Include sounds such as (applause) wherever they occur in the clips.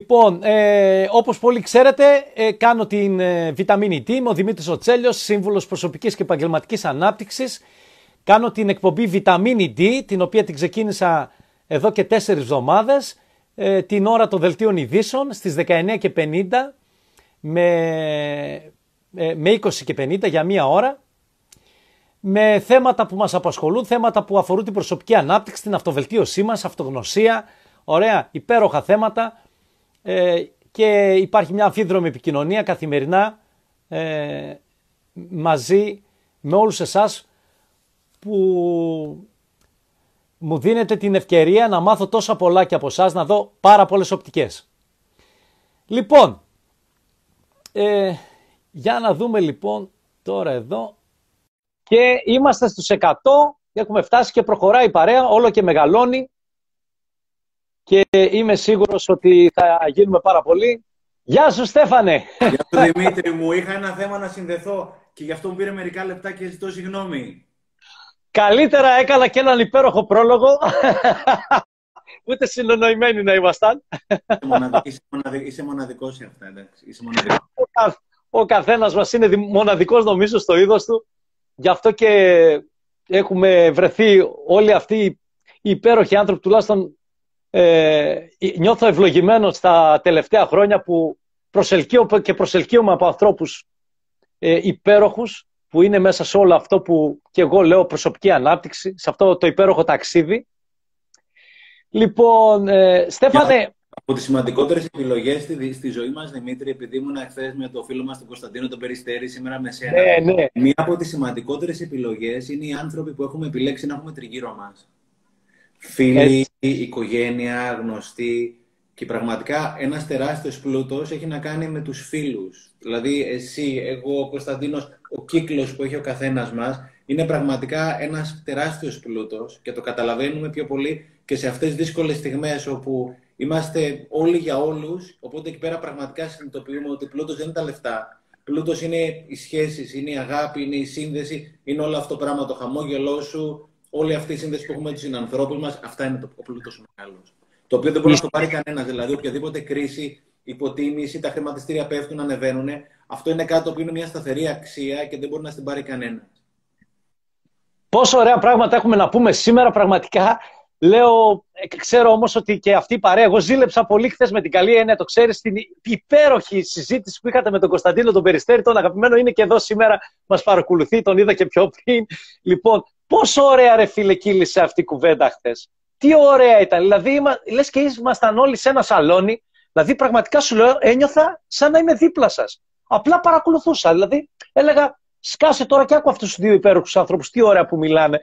Λοιπόν, ε, όπως πολύ ξέρετε, ε, κάνω την ε, βιταμίνη D, είμαι ο Δημήτρης Οτσέλιος, σύμβουλος προσωπικής και επαγγελματικής ανάπτυξης. Κάνω την εκπομπή βιταμίνη D, την οποία την ξεκίνησα εδώ και τέσσερις εβδομάδες, ε, την ώρα των δελτίων ειδήσεων, στις 19 και 50, με, ε, με 20 και 50 για μία ώρα, με θέματα που μας απασχολούν, θέματα που αφορούν την προσωπική ανάπτυξη, την αυτοβελτίωσή μας, αυτογνωσία, ωραία, υπέροχα θέματα, ε, και υπάρχει μια αμφίδρομη επικοινωνία καθημερινά ε, μαζί με όλους εσάς που μου δίνετε την ευκαιρία να μάθω τόσα πολλά και από εσάς να δω πάρα πολλές οπτικές. Λοιπόν, ε, για να δούμε λοιπόν τώρα εδώ και είμαστε στους 100 έχουμε φτάσει και προχωράει η παρέα, όλο και μεγαλώνει και είμαι σίγουρος ότι θα γίνουμε πάρα πολύ. Γεια σου Στέφανε! Γεια σου Δημήτρη μου, είχα ένα θέμα να συνδεθώ και γι' αυτό μου πήρε μερικά λεπτά και ζητώ συγγνώμη. Καλύτερα έκανα και έναν υπέροχο πρόλογο. Ούτε συνονοημένοι να ήμασταν. Είσαι, μοναδικό, είσαι μοναδικός σε αυτά, εντάξει. Είσαι μοναδικός. Ο, ο καθένας μας είναι μοναδικός νομίζω στο είδος του. Γι' αυτό και έχουμε βρεθεί όλοι αυτοί οι υπέροχοι άνθρωποι, τουλάχιστον ε, νιώθω ευλογημένος στα τελευταία χρόνια που προσελκύω και προσελκύομαι από ανθρώπους ε, υπέροχους που είναι μέσα σε όλο αυτό που και εγώ λέω προσωπική ανάπτυξη, σε αυτό το υπέροχο ταξίδι. Λοιπόν, ε, Στέφανε... Από τις σημαντικότερες επιλογές στη, στη ζωή μας, Δημήτρη, επειδή ήμουν εχθές με το φίλο μας τον Κωνσταντίνο τον Περιστέρη, σήμερα με σένα. Ναι, ναι. Μία από τις σημαντικότερες επιλογές είναι οι άνθρωποι που έχουμε επιλέξει να έχουμε τριγύρω μας. Φίλοι, οικογένεια, γνωστοί. Και πραγματικά ένας τεράστιος πλούτος έχει να κάνει με τους φίλους. Δηλαδή εσύ, εγώ, ο Κωνσταντίνος, ο κύκλος που έχει ο καθένας μας είναι πραγματικά ένας τεράστιος πλούτος και το καταλαβαίνουμε πιο πολύ και σε αυτές τις δύσκολες στιγμές όπου είμαστε όλοι για όλους, οπότε εκεί πέρα πραγματικά συνειδητοποιούμε ότι πλούτος δεν είναι τα λεφτά. Πλούτος είναι οι σχέσεις, είναι η αγάπη, είναι η σύνδεση, είναι όλο αυτό το πράγμα, το χαμόγελό σου, όλη αυτή η σύνδεση που έχουμε με τους συνανθρώπους μας, αυτά είναι το πλούτος μεγάλος. Το οποίο δεν μπορεί να το πάρει κανένας. Δηλαδή, οποιαδήποτε κρίση, υποτίμηση, τα χρηματιστήρια πέφτουν, ανεβαίνουν. Αυτό είναι κάτι που είναι μια σταθερή αξία και δεν μπορεί να την πάρει κανένας. Πόσο ωραία πράγματα έχουμε να πούμε σήμερα, πραγματικά. Λέω, ε, ξέρω όμως ότι και αυτή η παρέα, εγώ ζήλεψα πολύ χθες με την καλή έννοια, το ξέρεις, την υπέροχη συζήτηση που είχατε με τον Κωνσταντίνο τον Περιστέρη, τον αγαπημένο είναι και εδώ σήμερα, μας παρακολουθεί, τον είδα και πιο πριν. Λοιπόν, Πόσο ωραία ρε φίλε κύλησε αυτή η κουβέντα χθες. Τι ωραία ήταν. Δηλαδή, λες και ήμασταν όλοι σε ένα σαλόνι. Δηλαδή, πραγματικά σου λέω, ένιωθα σαν να είμαι δίπλα σας. Απλά παρακολουθούσα. Δηλαδή, έλεγα, σκάσε τώρα και άκου αυτούς τους δύο υπέροχους άνθρωπου. Τι ωραία που μιλάνε.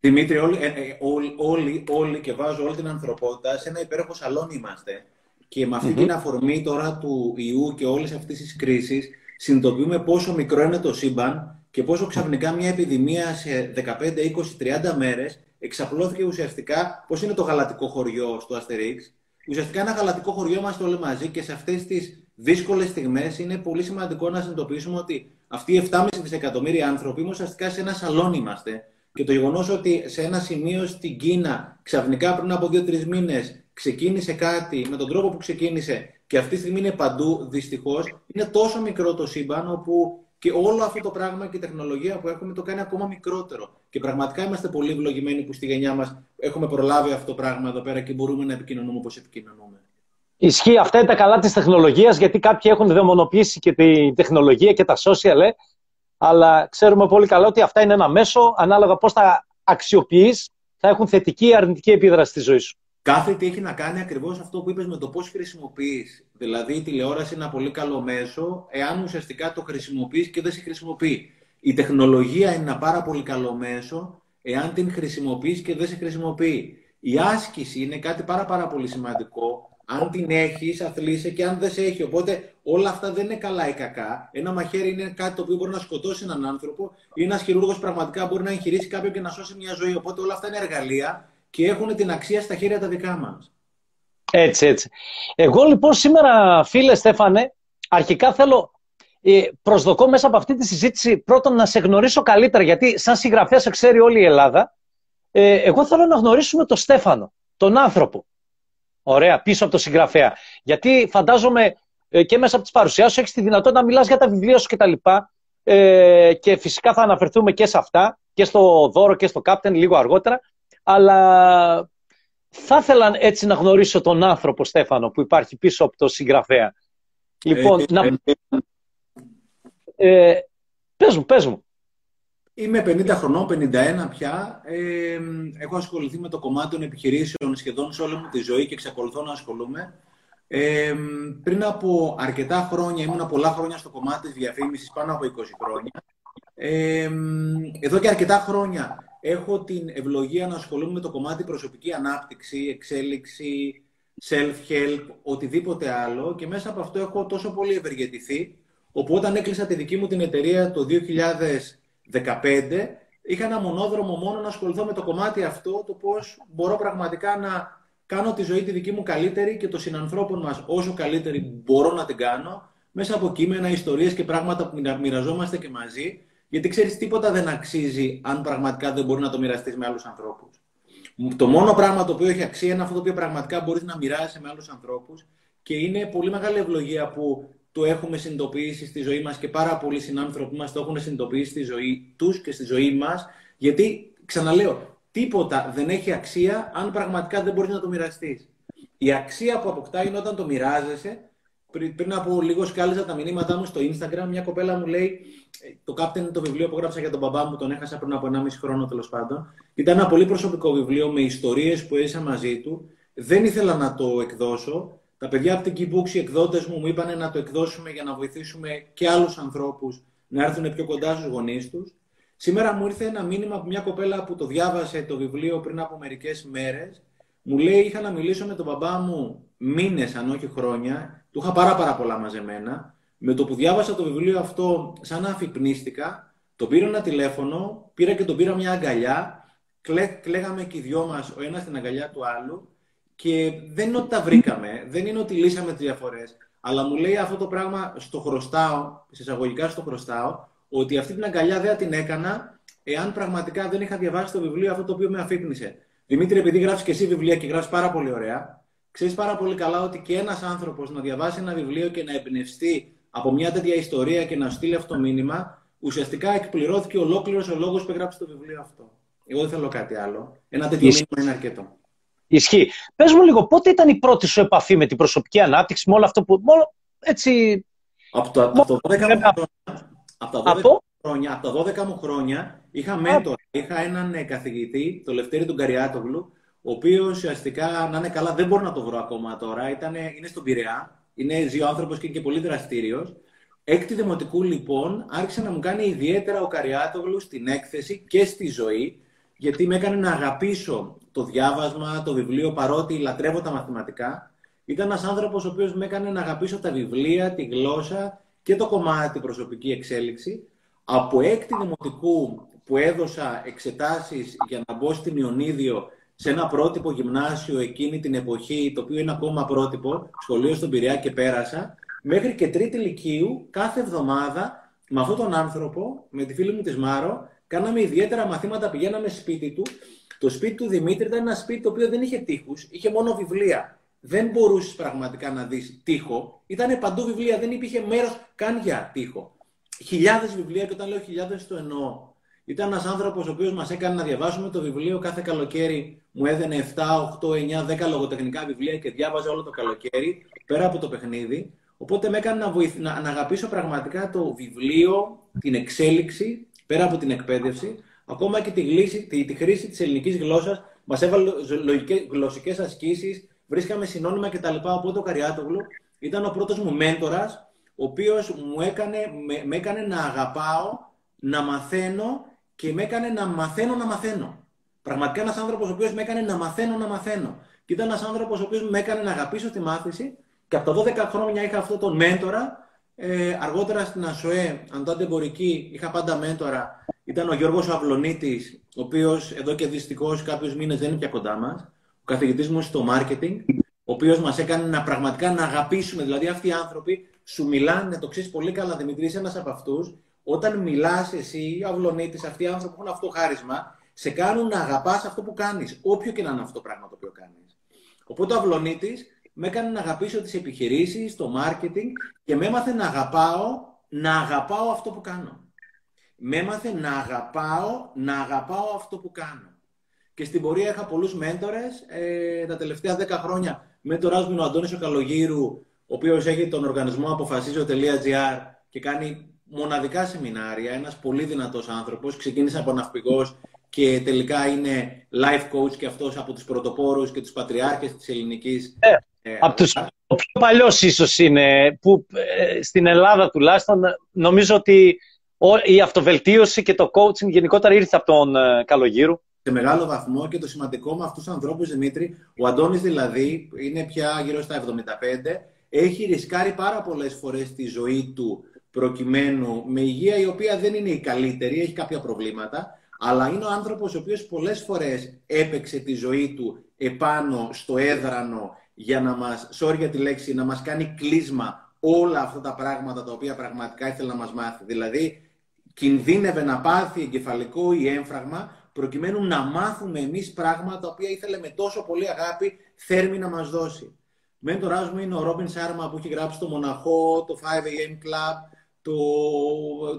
Δημήτρη, όλοι, ε, ε, όλοι, όλοι, όλοι και βάζω όλη την ανθρωπότητα σε ένα υπέροχο σαλόνι είμαστε. Και με αυτη την αφορμή τώρα του ιού και όλη αυτή τη κρίση, συνειδητοποιούμε πόσο μικρό είναι το σύμπαν και πόσο ξαφνικά μια επιδημία σε 15, 20, 30 μέρες εξαπλώθηκε ουσιαστικά πώς είναι το γαλατικό χωριό στο Αστερίξ; Ουσιαστικά ένα γαλατικό χωριό είμαστε όλοι μαζί και σε αυτές τις δύσκολες στιγμές είναι πολύ σημαντικό να συνειδητοποιήσουμε ότι αυτοί οι 7,5 δισεκατομμύρια άνθρωποι ουσιαστικά σε ένα σαλόνι είμαστε. Και το γεγονός ότι σε ένα σημείο στην Κίνα ξαφνικά πριν από 2-3 μήνες ξεκίνησε κάτι με τον τρόπο που ξεκίνησε και αυτή τη στιγμή είναι παντού, δυστυχώς, είναι τόσο μικρό το σύμπαν όπου και όλο αυτό το πράγμα και η τεχνολογία που έχουμε το κάνει ακόμα μικρότερο. Και πραγματικά είμαστε πολύ ευλογημένοι που στη γενιά μας έχουμε προλάβει αυτό το πράγμα εδώ πέρα και μπορούμε να επικοινωνούμε όπως επικοινωνούμε. Ισχύει. Αυτά είναι τα καλά της τεχνολογίας, γιατί κάποιοι έχουν δαιμονοποιήσει και τη τεχνολογία και τα social, ε, αλλά ξέρουμε πολύ καλά ότι αυτά είναι ένα μέσο, ανάλογα πώς τα αξιοποιείς, θα έχουν θετική ή αρνητική επίδραση στη ζωή σου. Κάθε τι έχει να κάνει ακριβώς αυτό που είπες με το πώς χρησιμοποιείς. Δηλαδή, η τηλεόραση είναι ένα πολύ καλό μέσο, εάν ουσιαστικά το χρησιμοποιείς και δεν σε χρησιμοποιεί. Η τεχνολογία είναι ένα πάρα πολύ καλό μέσο, εάν την χρησιμοποιείς και δεν σε χρησιμοποιεί. Η άσκηση είναι κάτι πάρα, πάρα πολύ σημαντικό. Αν την έχεις, αθλείσαι και αν δεν σε έχει. Οπότε όλα αυτά δεν είναι καλά ή κακά. Ένα μαχαίρι είναι κάτι το οποίο μπορεί να σκοτώσει έναν άνθρωπο ή ένας χειρούργος πραγματικά μπορεί να εγχειρήσει κάποιον και να σώσει μια ζωή. Οπότε όλα αυτά είναι εργαλεία και έχουν την αξία στα χέρια τα δικά μας. Έτσι, έτσι. Εγώ λοιπόν σήμερα, φίλε Στέφανε, αρχικά θέλω, ε, προσδοκώ μέσα από αυτή τη συζήτηση πρώτον να σε γνωρίσω καλύτερα, γιατί σαν συγγραφέα σε ξέρει όλη η Ελλάδα. Ε, εγώ θέλω να γνωρίσουμε τον Στέφανο, τον άνθρωπο. Ωραία, πίσω από το συγγραφέα. Γιατί φαντάζομαι ε, και μέσα από τις παρουσιάσεις σου έχεις τη δυνατότητα να μιλάς για τα βιβλία σου κτλ. Ε, και φυσικά θα αναφερθούμε και σε αυτά, και στο δώρο και στο Captain λίγο αργότερα. Αλλά θα ήθελα έτσι να γνωρίσω τον άνθρωπο, Στέφανο, που υπάρχει πίσω από το συγγραφέα. Λοιπόν, ε, να... Ε, πες μου, πες μου. Είμαι 50 χρονών, 51 πια. Ε, έχω ασχοληθεί με το κομμάτι των επιχειρήσεων σχεδόν σε όλη μου τη ζωή και εξακολουθώ να ασχολούμαι. Ε, πριν από αρκετά χρόνια, ήμουνα πολλά χρόνια στο κομμάτι της διαφήμισης, πάνω από 20 χρόνια. Ε, εδώ και αρκετά χρόνια έχω την ευλογία να ασχολούμαι με το κομμάτι προσωπική ανάπτυξη, εξέλιξη, self-help, οτιδήποτε άλλο και μέσα από αυτό έχω τόσο πολύ ευεργετηθεί, όπου όταν έκλεισα τη δική μου την εταιρεία το 2015, είχα ένα μονόδρομο μόνο να ασχοληθώ με το κομμάτι αυτό, το πώς μπορώ πραγματικά να κάνω τη ζωή τη δική μου καλύτερη και των συνανθρώπων μας όσο καλύτερη μπορώ να την κάνω, μέσα από κείμενα, ιστορίες και πράγματα που μοιραζόμαστε και μαζί, γιατί ξέρεις τίποτα δεν αξίζει αν πραγματικά δεν μπορεί να το μοιραστείς με άλλους ανθρώπους. Το μόνο πράγμα το οποίο έχει αξία είναι αυτό το οποίο πραγματικά μπορείς να μοιράσει με άλλους ανθρώπους και είναι πολύ μεγάλη ευλογία που το έχουμε συνειδητοποιήσει στη ζωή μας και πάρα πολλοί συνάνθρωποι μας το έχουν συνειδητοποιήσει στη ζωή τους και στη ζωή μας γιατί, ξαναλέω, τίποτα δεν έχει αξία αν πραγματικά δεν μπορείς να το μοιραστείς. Η αξία που αποκτά είναι όταν το μοιράζεσαι. Πριν, από λίγος σκάλιζα τα μηνύματά μου στο Instagram. Μια κοπέλα μου λέει: «Ε, Το Captain το βιβλίο που έγραψα για τον μπαμπά μου, τον έχασα πριν από 1,5 χρόνο τέλος πάντων. Ήταν ένα πολύ προσωπικό βιβλίο με ιστορίες που έζησα μαζί του. Δεν ήθελα να το εκδώσω. Τα παιδιά από την Keybooks, οι εκδότες μου, μου είπαν να το εκδώσουμε για να βοηθήσουμε και άλλους ανθρώπους να έρθουν πιο κοντά στους γονείς τους. Σήμερα μου ήρθε ένα μήνυμα από μια κοπέλα που το διάβασε το βιβλίο πριν από μερικές μέρες. Μου λέει: Είχα να μιλήσω με τον μπαμπά μου μήνες, αν όχι χρόνια. Του είχα πάρα, πάρα πολλά μαζεμένα. Με το που διάβασα το βιβλίο αυτό, σαν να αφυπνίστηκα, τον πήρα ένα τηλέφωνο, πήρα και τον πήρα μια αγκαλιά. Κλέ, κλαίγαμε και οι δυο μας, ο ένας στην αγκαλιά του άλλου. Και δεν είναι ότι τα βρήκαμε, δεν είναι ότι λύσαμε τις διαφορές. Αλλά μου λέει αυτό το πράγμα στο χρωστάω, σε εισαγωγικά στο χρωστάω, ότι αυτή την αγκαλιά δεν την έκανα εάν πραγματικά δεν είχα διαβάσει το βιβλίο αυτό το οποίο με αφύπνισε. Δημήτρη, επειδή γράφεις και εσύ βιβλία και γράφεις πάρα πολύ ωραία, ξέρεις πάρα πολύ καλά ότι και ένας άνθρωπος να διαβάσει ένα βιβλίο και να εμπνευστεί από μια τέτοια ιστορία και να στείλει αυτό το μήνυμα, ουσιαστικά εκπληρώθηκε ολόκληρος ο λόγος που έγραψε το βιβλίο αυτό. Εγώ δεν θέλω κάτι άλλο. Ένα τέτοιο μήνυμα είναι αρκετό. Ισχύει. Πες μου λίγο, πότε ήταν η πρώτη σου επαφή με την προσωπική ανάπτυξη, με όλο αυτό που. Μόνο, έτσι. Από το, από το 12 από τα 12, Χρόνια, από τα 12 μου χρόνια είχα μέντορα. Είχα έναν ε, καθηγητή, το Λευτέρη του Καριάτογλου, ο οποίος ουσιαστικά να είναι καλά, δεν μπορώ να το βρω ακόμα τώρα. Ήτανε, είναι στον Πειραιά, είναι ζει άνθρωπος και είναι και πολύ δραστήριος. Έκτη Δημοτικού, λοιπόν, άρχισε να μου κάνει ιδιαίτερα ο Καριάτογλου στην έκθεση και στη ζωή, γιατί με έκανε να αγαπήσω το διάβασμα, το βιβλίο, παρότι λατρεύω τα μαθηματικά. Ήταν ένας άνθρωπος ο οποίος με έκανε να αγαπήσω τα βιβλία, τη γλώσσα και το κομμάτι προσωπική εξέλιξη. Από έκτη δημοτικού που έδωσα εξετάσεις για να μπω στην Ιωνίδιο σε ένα πρότυπο γυμνάσιο εκείνη την εποχή, το οποίο είναι ακόμα πρότυπο, σχολείο στον Πειραιά και πέρασα, μέχρι και τρίτη ηλικίου, κάθε εβδομάδα, με αυτόν τον άνθρωπο, με τη φίλη μου τη Μάρο, κάναμε ιδιαίτερα μαθήματα, πηγαίναμε σπίτι του. Το σπίτι του Δημήτρη ήταν ένα σπίτι το οποίο δεν είχε τείχους, είχε μόνο βιβλία δεν μπορούσες πραγματικά να δεις τείχο. Ήταν παντού βιβλία, δεν υπήρχε μέρος καν για τείχο. Χιλιάδες βιβλία, και όταν λέω χιλιάδες το εννοώ. Ήταν ένας άνθρωπος ο οποίος μας έκανε να διαβάσουμε το βιβλίο κάθε καλοκαίρι. Μου έδαινε 7, 8, 9, 10 λογοτεχνικά βιβλία και διάβαζα όλο το καλοκαίρι, πέρα από το παιχνίδι. Οπότε με έκανε να, βοηθ... να, να αγαπήσω πραγματικά το βιβλίο, την εξέλιξη, πέρα από την εκπαίδευση, ακόμα και τη, γλύση, τη, τη χρήση της ελληνικής γλώσσας. Μας έβαλε γλωσσικές ασκήσεις, βρίσκαμε συνώνυμα κτλ. Οπότε ο Καριάτογλου ήταν ο πρώτος μου μέντορας, ο οποίος μου έκανε, με, με έκανε να αγαπάω, να μαθαίνω και με έκανε να μαθαίνω να μαθαίνω. Πραγματικά ένας άνθρωπος ο οποίος με έκανε να μαθαίνω να μαθαίνω. Και ήταν ένας άνθρωπος ο οποίος με έκανε να αγαπήσω τη μάθηση και από τα 12 χρόνια είχα αυτό τον μέντορα. Ε, αργότερα στην ΑΣΟΕ, αν τότε εμπορική, είχα πάντα μέντορα. Ήταν ο Γιώργος Αυλονίτης, ο οποίος εδώ και δυστυχώς κάποιους μήνες δεν είναι πια κοντά μας ο καθηγητής μου στο marketing, ο οποίος μας έκανε να πραγματικά να αγαπήσουμε. Δηλαδή, αυτοί οι άνθρωποι σου μιλάνε, το ξέρεις πολύ καλά, Δημητρής, ένας από αυτούς, όταν μιλάς εσύ, ο αυλονίτης, αυτοί οι άνθρωποι που έχουν αυτό το χάρισμα, σε κάνουν να αγαπάς αυτό που κάνεις, όποιο και να είναι αυτό το πράγμα το οποίο κάνεις. Οπότε ο Αυλονίτης με έκανε να αγαπήσω τις επιχειρήσεις, το marketing και με έμαθε να αγαπάω, να αγαπάω αυτό που κάνω. Με έμαθε να αγαπάω, να αγαπάω αυτό που κάνω. Και στην πορεία είχα πολλούς μέντορες. Ε, τα τελευταία 10 χρόνια μέντορας μου είναι ο Αντώνης ο Καλογύρου, ο οποίος έχει τον οργανισμό αποφασίζω.gr και κάνει μοναδικά σεμινάρια. Ένας πολύ δυνατός άνθρωπος. Ξεκίνησε από ναυπηγός και τελικά είναι life coach και αυτός από τους πρωτοπόρους και τους πατριάρχες της ελληνικής. Ε, ε, από τους, ο πιο παλιός ίσως είναι, που ε, στην Ελλάδα τουλάχιστον νομίζω ότι η αυτοβελτίωση και το coaching γενικότερα ήρθε από τον ε, Καλογύρου. Σε μεγάλο βαθμό και το σημαντικό με αυτούς τους ανθρώπους, Δημήτρη, ο Αντώνης δηλαδή είναι πια γύρω στα 75, έχει ρισκάρει πάρα πολλές φορές τη ζωή του προκειμένου με υγεία η οποία δεν είναι η καλύτερη, έχει κάποια προβλήματα, αλλά είναι ο άνθρωπος ο οποίος πολλές φορές έπαιξε τη ζωή του επάνω στο έδρανο για να μας, sorry για τη λέξη, να μας κάνει κλείσμα όλα αυτά τα πράγματα τα οποία πραγματικά ήθελε να μας μάθει. Δηλαδή, κινδύνευε να πάθει εγκεφαλικό ή έμφραγμα προκειμένου να μάθουμε εμείς πράγματα τα οποία ήθελε με τόσο πολύ αγάπη θέρμη να μας δώσει. Μέντοράς μου είναι ο Ρόμπιν Σάρμα που έχει γράψει το Μοναχό, το 5am Club, το,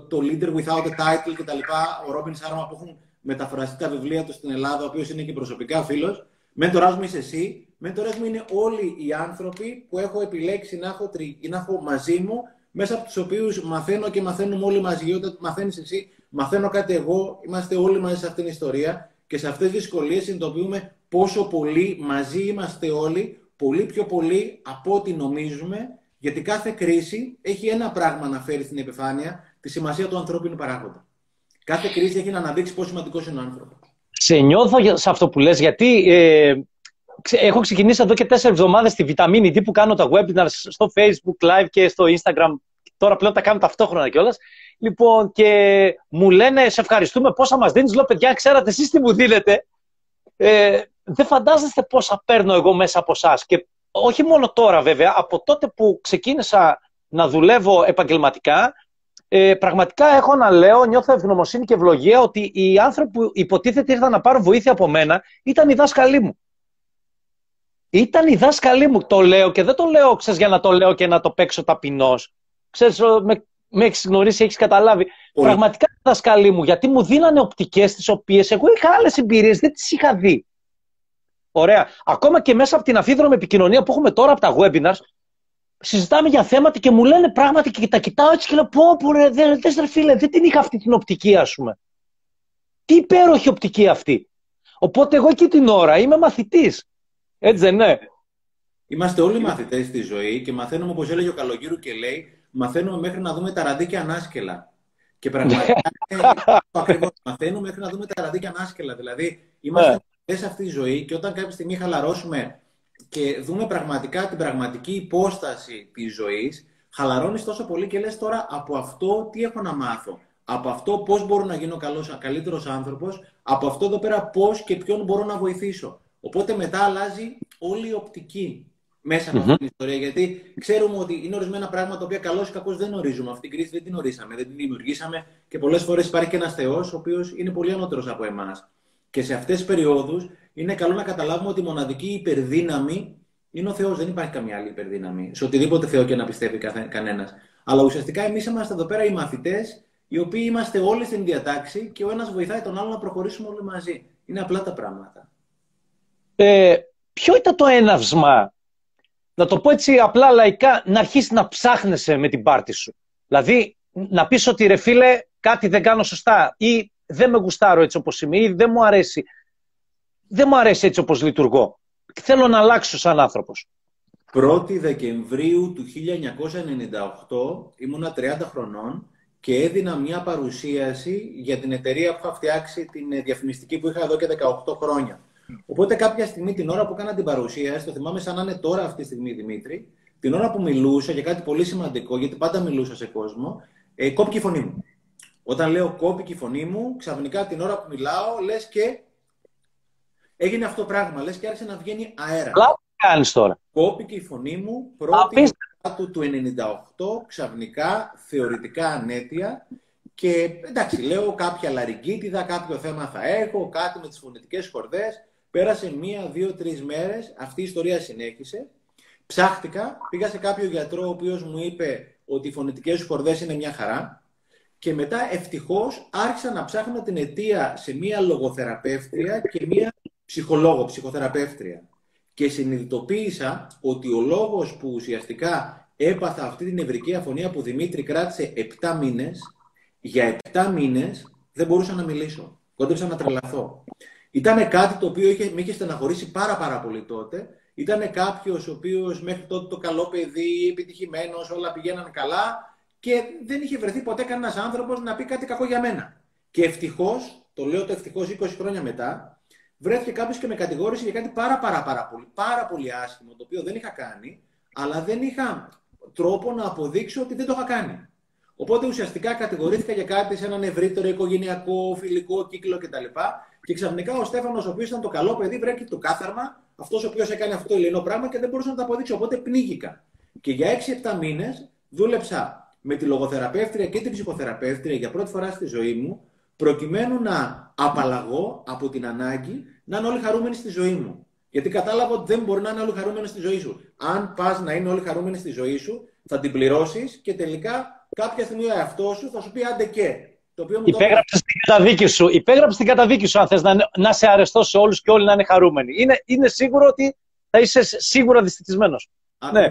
το Leader Without a Title κτλ. Ο Ρόμπιν Σάρμα που έχουν μεταφραστεί τα βιβλία του στην Ελλάδα, ο οποίος είναι και προσωπικά φίλος. Μέντοράς μου είσαι εσύ. Μέντορέ μου είναι όλοι οι άνθρωποι που έχω επιλέξει να έχω, τρι... να έχω μαζί μου, μέσα από τους οποίους μαθαίνω και μαθαίνουμε όλοι μαζί. Όταν μαθαίνεις εσύ, μαθαίνω κάτι εγώ. Είμαστε όλοι μαζί σε αυτήν την ιστορία και σε αυτές τις δυσκολίες συνειδητοποιούμε πόσο πολύ μαζί είμαστε όλοι, πολύ πιο πολύ από ό,τι νομίζουμε γιατί κάθε κρίση έχει ένα πράγμα να φέρει στην επιφάνεια, τη σημασία του ανθρώπινου παράγοντα. Κάθε κρίση έχει να αναδείξει πόσο σημαντικός είναι ο άνθρωπος. Σε νιώθω σε αυτό που λες, γιατί ε, έχω ξεκινήσει εδώ και τέσσερις εβδομάδες τη βιταμίνη D που κάνω τα webinars στο Facebook Live και στο Instagram. Τώρα πλέον τα κάνω ταυτόχρονα κιόλας. Λοιπόν, και μου λένε, σε ευχαριστούμε πόσα μας δίνεις; Λέω, παιδιά, ξέρατε εσείς τι μου δίνετε; Ε, δεν φαντάζεστε πόσα παίρνω εγώ μέσα από εσάς. Και όχι μόνο τώρα βέβαια, από τότε που ξεκίνησα να δουλεύω επαγγελματικά, ε, πραγματικά έχω να λέω, νιώθω ευγνωμοσύνη και ευλογία ότι οι άνθρωποι που υποτίθεται ήρθαν να πάρουν βοήθεια από μένα ήταν οι δάσκαλοι μου. Ήταν οι δάσκαλοι μου. Το λέω και δεν το λέω ξέρεις, για να το λέω και να το παίξω ταπεινώ. Ξέρεις, με, με έχεις γνωρίσει, έχεις καταλάβει. Πραγματικά οι δάσκαλοι μου, γιατί μου δίνανε οπτικές τις οποίες εγώ είχα άλλες εμπειρίες, δεν τις είχα δει. Ωραία. Ακόμα και μέσα από την αφίδρομη επικοινωνία που έχουμε τώρα από τα webinars, συζητάμε για θέματα και μου λένε πράγματα και τα κοιτάω έτσι και λέω πω πω ρε, δεν, δεν, φίλε, δεν την είχα αυτή την οπτική ας πούμε. Τι υπέροχη οπτική αυτή. Οπότε εγώ εκεί την ώρα είμαι μαθητής. Έτσι δεν είναι. Είμαστε όλοι μαθητές στη ζωή και μαθαίνουμε όπως έλεγε ο Καλογύρου και λέει μαθαίνουμε μέχρι να δούμε τα ραντίκια ανάσκελα. Και πραγματικά (laughs) ακριβώς μαθαίνουμε μέχρι να δούμε τα ραντίκια ανάσκελα. Δηλαδή είμαστε ναι σε αυτή τη ζωή και όταν κάποια στιγμή χαλαρώσουμε και δούμε πραγματικά την πραγματική υπόσταση της ζωής, χαλαρώνεις τόσο πολύ και λες τώρα από αυτό τι έχω να μάθω; Από αυτό πώς μπορώ να γίνω καλός, καλύτερος άνθρωπος, από αυτό εδώ πέρα πώς και ποιον μπορώ να βοηθήσω; Οπότε μετά αλλάζει όλη η οπτική μέσα από αυτή την ιστορία. Γιατί ξέρουμε ότι είναι ορισμένα πράγματα τα οποία καλώς ή κακώς δεν ορίζουμε. Αυτή την κρίση δεν την ορίσαμε, δεν την δημιουργήσαμε και πολλές φορές υπάρχει και ένας Θεός ο οποίος είναι πολύ ανώτερος από εμάς. Και σε αυτές τις περιόδους είναι καλό να καταλάβουμε ότι η μοναδική υπερδύναμη είναι ο Θεός. Δεν υπάρχει καμία άλλη υπερδύναμη. Σε οτιδήποτε Θεό και να πιστεύει κανένας. Αλλά ουσιαστικά εμείς είμαστε εδώ πέρα οι μαθητές, οι οποίοι είμαστε όλοι στην διατάξη και ο ένας βοηθάει τον άλλο να προχωρήσουμε όλοι μαζί. Είναι απλά τα πράγματα. Ε, ποιο ήταν το έναυσμα, να το πω έτσι απλά λαϊκά, να αρχίσεις να ψάχνεσαι με την πάρτη σου. Δηλαδή, να πεις ότι ρε φίλε, κάτι δεν κάνω σωστά ή δεν με γουστάρω έτσι όπως είμαι ή δεν μου αρέσει. Δεν μου αρέσει έτσι όπως λειτουργώ. Θέλω να αλλάξω σαν άνθρωπος. 1η Δεκεμβρίου του 1998 ήμουνα 30 χρονών και έδινα μια παρουσίαση για την εταιρεία που είχα φτιάξει, την διαφημιστική που είχα εδώ και 18 χρόνια. Οπότε κάποια στιγμή την ώρα που έκανα την παρουσίαση, το θυμάμαι σαν να είναι τώρα αυτή τη στιγμή Δημήτρη, την ώρα που μιλούσα για κάτι πολύ σημαντικό, γιατί πάντα μιλούσα σε κόσμο, ε, κόπηκε η φωνή μου. Όταν λέω κόπηκε η φωνή μου, ξαφνικά την ώρα που μιλάω, λες και έγινε αυτό το πράγμα. Λες και άρχισε να βγαίνει αέρα. Τι κάνεις τώρα; Κόπηκε η φωνή μου, πρώτη του του 98, ξαφνικά, θεωρητικά ανέτεια. Και εντάξει, λέω κάποια λαριγκίτιδα, κάποιο θέμα θα έχω, κάτι με τις φωνητικές χορδές. Πέρασε μία, δύο, τρεις μέρες, αυτή η ιστορία συνέχισε. Ψάχτηκα, πήγα σε κάποιο γιατρό ο οποίος μου είπε ότι οι φωνητικές σου χορδέ είναι μια χαρά. Και μετά ευτυχώς άρχισα να ψάχνω την αιτία σε μία λογοθεραπεύτρια και μία ψυχολόγο, ψυχοθεραπεύτρια. Και συνειδητοποίησα ότι ο λόγος που ουσιαστικά έπαθα αυτή την ευρική αφωνία που Δημήτρη κράτησε 7 μήνες, για 7 μήνες δεν μπορούσα να μιλήσω. Κόντεψα να τρελαθώ. Ήταν κάτι το οποίο είχε, με είχε στεναχωρήσει πάρα πάρα πολύ τότε. Ήταν κάποιος ο οποίος μέχρι τότε το καλό παιδί, επιτυχημένος, όλα πηγαίναν καλά και δεν είχε βρεθεί ποτέ κανένας άνθρωπος να πει κάτι κακό για μένα. Και ευτυχώς, το λέω το ευτυχώς 20 χρόνια μετά, βρέθηκε κάποιος και με κατηγόρησε για κάτι πάρα, πάρα, πάρα, πολύ, πάρα πολύ άσχημο, το οποίο δεν είχα κάνει, αλλά δεν είχα τρόπο να αποδείξω ότι δεν το είχα κάνει. Οπότε ουσιαστικά κατηγορήθηκα για κάτι σε έναν ευρύτερο οικογενειακό, φιλικό κύκλο κτλ. Και ξαφνικά ο Στέφανος, ο οποίος ήταν το καλό παιδί, βρέθηκε το κάθαρμα, αυτός ο οποίος έκανε αυτό το ελληνικό πράγμα και δεν μπορούσα να το αποδείξω. Οπότε πνίγηκα. Και για 6-7 μήνες δούλεψα με τη λογοθεραπεύτρια και την ψυχοθεραπεύτρια για πρώτη φορά στη ζωή μου, προκειμένου να απαλλαγώ από την ανάγκη να είναι όλοι χαρούμενοι στη ζωή μου. Γιατί κατάλαβα ότι δεν μπορεί να είναι όλοι χαρούμενοι στη ζωή σου. Αν πας να είναι όλοι χαρούμενοι στη ζωή σου, θα την πληρώσεις και τελικά κάποια στιγμή ο εαυτός σου θα σου πει άντε και. Το οποίο Υπέγραψες την καταδίκη σου. Υπέγραψες την καταδίκη σου, αν θες να, να σε αρεστώ σε όλους και όλοι να είναι χαρούμενοι. Είναι, είναι σίγουρο ότι θα είσαι σίγουρα δυστυχισμένος. Ναι.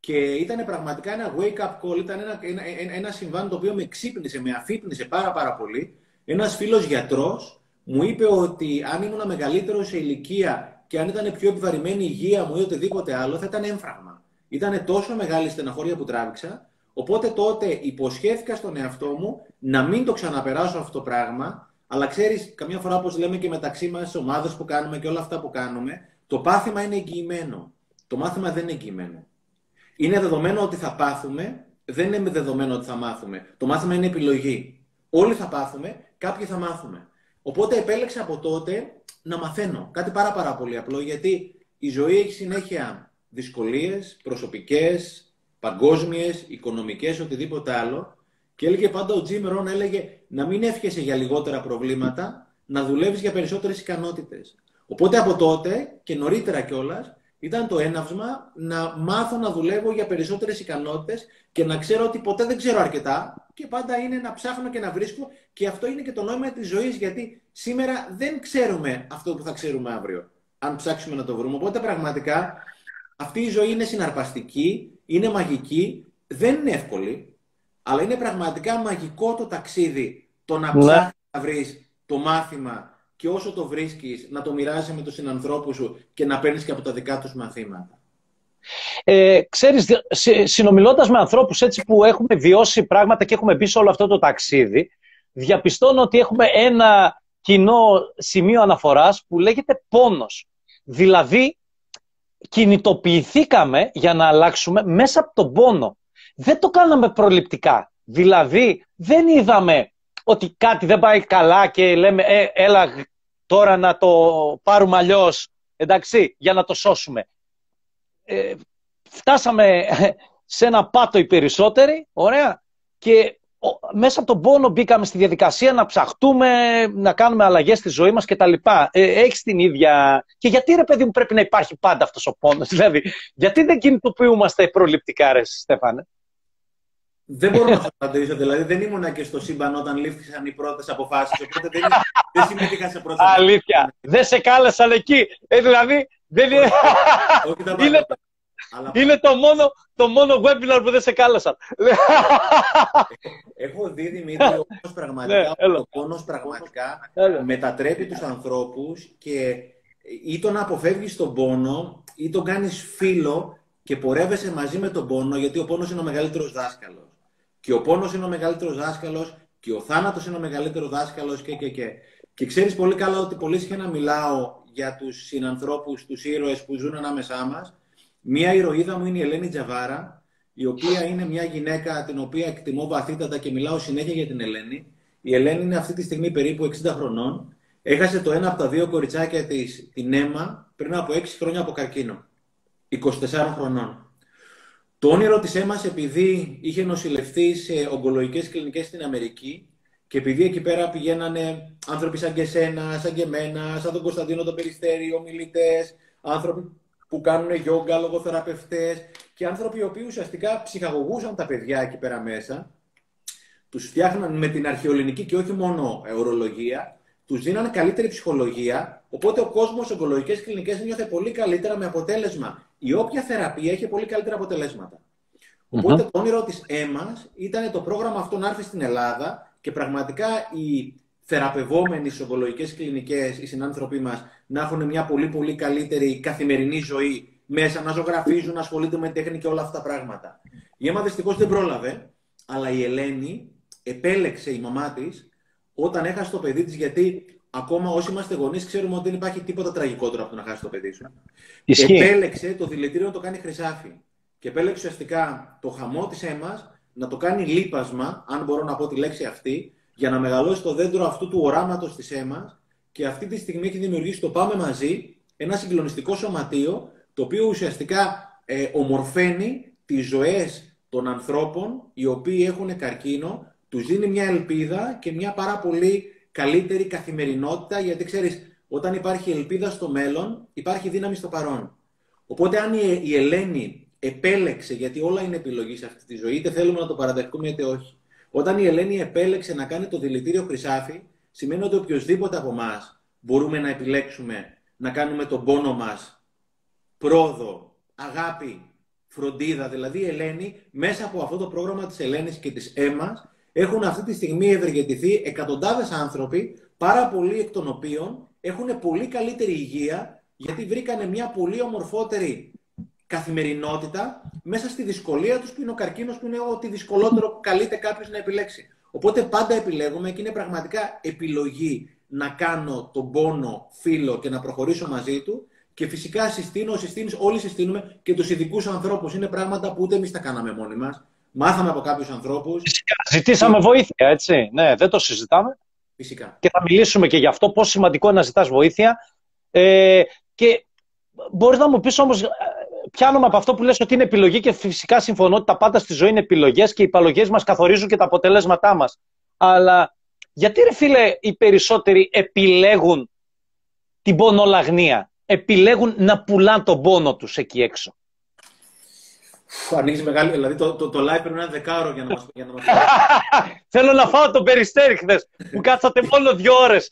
Και ήταν πραγματικά ένα wake-up call, ήταν ένα, ένα, ένα, ένα συμβάν το οποίο με ξύπνησε, με αφύπνισε πάρα πάρα πολύ. Ένας φίλος γιατρός μου είπε ότι αν ήμουν μεγαλύτερο σε ηλικία και αν ήταν πιο επιβαρημένη η υγεία μου ή οτιδήποτε άλλο, θα ήταν έμφραγμα. Ήταν τόσο μεγάλη στεναχώρια που τράβηξα, οπότε τότε υποσχέθηκα στον εαυτό μου να μην το ξαναπεράσω αυτό το πράγμα, αλλά ξέρεις, καμιά φορά όπως λέμε και μεταξύ μας, τι ομάδες που κάνουμε και όλα αυτά που κάνουμε, το πάθημα είναι εγγυημένο. Το μάθημα δεν είναι εγγυημένο. Είναι δεδομένο ότι θα πάθουμε, δεν είναι δεδομένο ότι θα μάθουμε. Το μάθημα είναι επιλογή. Όλοι θα πάθουμε, κάποιοι θα μάθουμε. Οπότε επέλεξα από τότε να μαθαίνω. Κάτι πάρα πάρα πολύ απλό, γιατί η ζωή έχει συνέχεια δυσκολίες προσωπικές, παγκόσμιες, οικονομικές, οτιδήποτε άλλο. Και έλεγε πάντα ο Τζιμ Ρον, έλεγε να μην εύχεσαι για λιγότερα προβλήματα, να δουλεύεις για περισσότερες ικανότητες. Οπότε από τότε και νωρίτερα κιόλας ήταν το έναυσμα να μάθω να δουλεύω για περισσότερες ικανότητες και να ξέρω ότι ποτέ δεν ξέρω αρκετά και πάντα είναι να ψάχνω και να βρίσκω και αυτό είναι και το νόημα της ζωής γιατί σήμερα δεν ξέρουμε αυτό που θα ξέρουμε αύριο αν ψάξουμε να το βρούμε. Οπότε πραγματικά αυτή η ζωή είναι συναρπαστική, είναι μαγική, δεν είναι εύκολη, αλλά είναι πραγματικά μαγικό το ταξίδι το να ναι. να βρεις το μάθημα και όσο το βρίσκεις να το μοιράζει με τους συνανθρώπους σου και να παίρνεις και από τα δικά τους μαθήματα. Ε, ξέρεις, συνομιλώντας με ανθρώπους έτσι που έχουμε βιώσει πράγματα και έχουμε μπει σε όλο αυτό το ταξίδι, διαπιστώνω ότι έχουμε ένα κοινό σημείο αναφοράς που λέγεται πόνος. Δηλαδή, κινητοποιηθήκαμε για να αλλάξουμε μέσα από τον πόνο. Δεν το κάναμε προληπτικά. Δηλαδή, δεν είδαμε ότι κάτι δεν πάει καλά και λέμε ε, έλα τώρα να το πάρουμε αλλιώς, εντάξει, για να το σώσουμε. Ε, φτάσαμε (laughs) σε ένα πάτο οι περισσότεροι, ωραία, και μέσα από τον πόνο μπήκαμε στη διαδικασία να ψαχτούμε, να κάνουμε αλλαγές στη ζωή μας κτλ. Ε, έχεις την ίδια... Και γιατί ρε παιδί μου πρέπει να υπάρχει πάντα αυτός ο πόνος, δηλαδή, γιατί δεν κινητοποιούμαστε προληπτικά ρε Στέφανε. Δεν μπορώ να σα απαντήσω. Δηλαδή, δεν ήμουνα και στο σύμπαν όταν λήφθησαν οι πρώτε αποφάσει. Οπότε δεν, δεν συμμετείχα σε πρώτα. Αλήθεια. Δεν σε κάλεσαν εκεί. Ε, δηλαδή, δεν είναι. Όχι, είναι, αλλά... είναι το, μόνο, το μόνο webinar που δεν σε κάλεσαν. Έχω δει, Δημήτρη, όμως πραγματικά, ναι, ο πόνος πραγματικά μετατρέπει τους ανθρώπους και ή τον αποφεύγεις τον πόνο ή τον κάνεις φίλο και πορεύεσαι μαζί με τον πόνο, γιατί ο πόνος είναι ο μεγαλύτερος δάσκαλος. Και ο πόνος είναι ο μεγαλύτερος δάσκαλος και ο θάνατος είναι ο μεγαλύτερος δάσκαλος και και και. Και ξέρεις πολύ καλά ότι πολύ συχνά μιλάω για τους συνανθρώπους, τους ήρωες που ζουν ανάμεσά μας. Μία ηρωίδα μου είναι η Ελένη Τζαβάρα, η οποία είναι μια γυναίκα την οποία εκτιμώ βαθύτατα και μιλάω συνέχεια για την Ελένη. Η Ελένη είναι αυτή τη στιγμή περίπου 60 χρονών. Έχασε το ένα από τα δύο κοριτσάκια της, την αίμα, πριν από 6 χρόνια από καρκίνο. 24 χρονών. Το όνειρο της έμας επειδή είχε νοσηλευτεί σε ογκολογικές κλινικές στην Αμερική Και επειδή εκεί πέρα πηγαίνανε άνθρωποι σαν και εσένα, σαν και εμένα, σαν τον Κωνσταντίνο τον Περιστέρη, ομιλητές, άνθρωποι που κάνουν γιόγκα, λογοθεραπευτέ και άνθρωποι οι οποίοι ουσιαστικά ψυχαγωγούσαν τα παιδιά εκεί πέρα μέσα, τους φτιάχναν με την αρχαιολινική και όχι μόνο ορολογία, τους δίνανε καλύτερη ψυχολογία. Οπότε ο κόσμος, ογκολογικές κλινικές, νιώθε πολύ καλύτερα με αποτέλεσμα. Η όποια θεραπεία έχει πολύ καλύτερα αποτελέσματα. Οπότε το όνειρο της ΕΜΑ ήταν το πρόγραμμα αυτό να έρθει στην Ελλάδα και πραγματικά οι θεραπευόμενοι στι ογκολογικές κλινικές, οι συνάνθρωποι μας, να έχουν μια πολύ πολύ καλύτερη καθημερινή ζωή μέσα, να ζωγραφίζουν, να ασχολούνται με τέχνη και όλα αυτά τα πράγματα. Η αίμα δυστυχώς δεν πρόλαβε, αλλά η Ελένη επέλεξε η μαμά της όταν έχασε το παιδί της, γιατί ακόμα όσοι είμαστε γονείς ξέρουμε ότι δεν υπάρχει τίποτα τραγικότερο από το να χάσει το παιδί σου. Ισχύει. Επέλεξε το δηλητήριο να το κάνει χρυσάφι. Και επέλεξε ουσιαστικά το χαμό της αίμα να το κάνει λίπασμα, αν μπορώ να πω τη λέξη αυτή, για να μεγαλώσει το δέντρο αυτού του οράματος της αίμας. Και αυτή τη στιγμή έχει δημιουργήσει το Πάμε Μαζί, ένα συγκλονιστικό σωματείο, το οποίο ουσιαστικά ε, ομορφαίνει τις ζωές των ανθρώπων οι οποίοι έχουν καρκίνο, τους δίνει μια ελπίδα και μια πάρα πολύ καλύτερη καθημερινότητα, γιατί ξέρεις, όταν υπάρχει ελπίδα στο μέλλον, υπάρχει δύναμη στο παρόν. Οπότε, αν η Ελένη επέλεξε, γιατί όλα είναι επιλογή σε αυτή τη ζωή, είτε θέλουμε να το παραδεχτούμε είτε όχι. Όταν η Ελένη επέλεξε να κάνει το δηλητήριο χρυσάφι, σημαίνει ότι οποιοδήποτε από εμάς μπορούμε να επιλέξουμε να κάνουμε τον πόνο μας πρόοδο, αγάπη, φροντίδα. Δηλαδή η Ελένη, μέσα από αυτό το πρόγραμμα της Ελένης και της ΕΜΑ, έχουν αυτή τη στιγμή ευεργετηθεί εκατοντάδες άνθρωποι, πάρα πολλοί εκ των οποίων έχουν πολύ καλύτερη υγεία, γιατί βρήκανε μια πολύ ομορφότερη καθημερινότητα μέσα στη δυσκολία τους που είναι ο καρκίνος που είναι ό,τι δυσκολότερο καλείται κάποιος να επιλέξει. Οπότε πάντα επιλέγουμε και είναι πραγματικά επιλογή να κάνω τον πόνο φίλο και να προχωρήσω μαζί του και φυσικά συστήνω, συστήνω, όλοι συστήνουμε και τους ειδικούς ανθρώπους. Είναι πράγματα που ούτε εμείς τα κάναμε μόνοι μας. Μάθαμε από κάποιους ανθρώπους. Φυσικά. Ζητήσαμε βοήθεια, έτσι. Ναι, δεν το συζητάμε. Φυσικά. Και θα μιλήσουμε και γι' αυτό πόσο σημαντικό είναι να ζητάς βοήθεια. Ε, και μπορείς να μου πεις όμως, ε, πιάνομαι από αυτό που λες ότι είναι επιλογή και φυσικά συμφωνώ ότι τα πάντα στη ζωή είναι επιλογές και οι επιλογέ μας καθορίζουν και τα αποτελέσματά μας. Αλλά γιατί ρε φίλε οι περισσότεροι επιλέγουν την πονολαγνία επιλέγουν να πουλάνε τον πόνο τους εκεί έξω; Ανοίγεις μεγάλη. Δηλαδή το, το, το live πρέπει να είναι δεκάωρο για να μα για να μας... (laughs) Θέλω να φάω το περιστέρι χθες που κάτσατε μόνο δύο ώρες.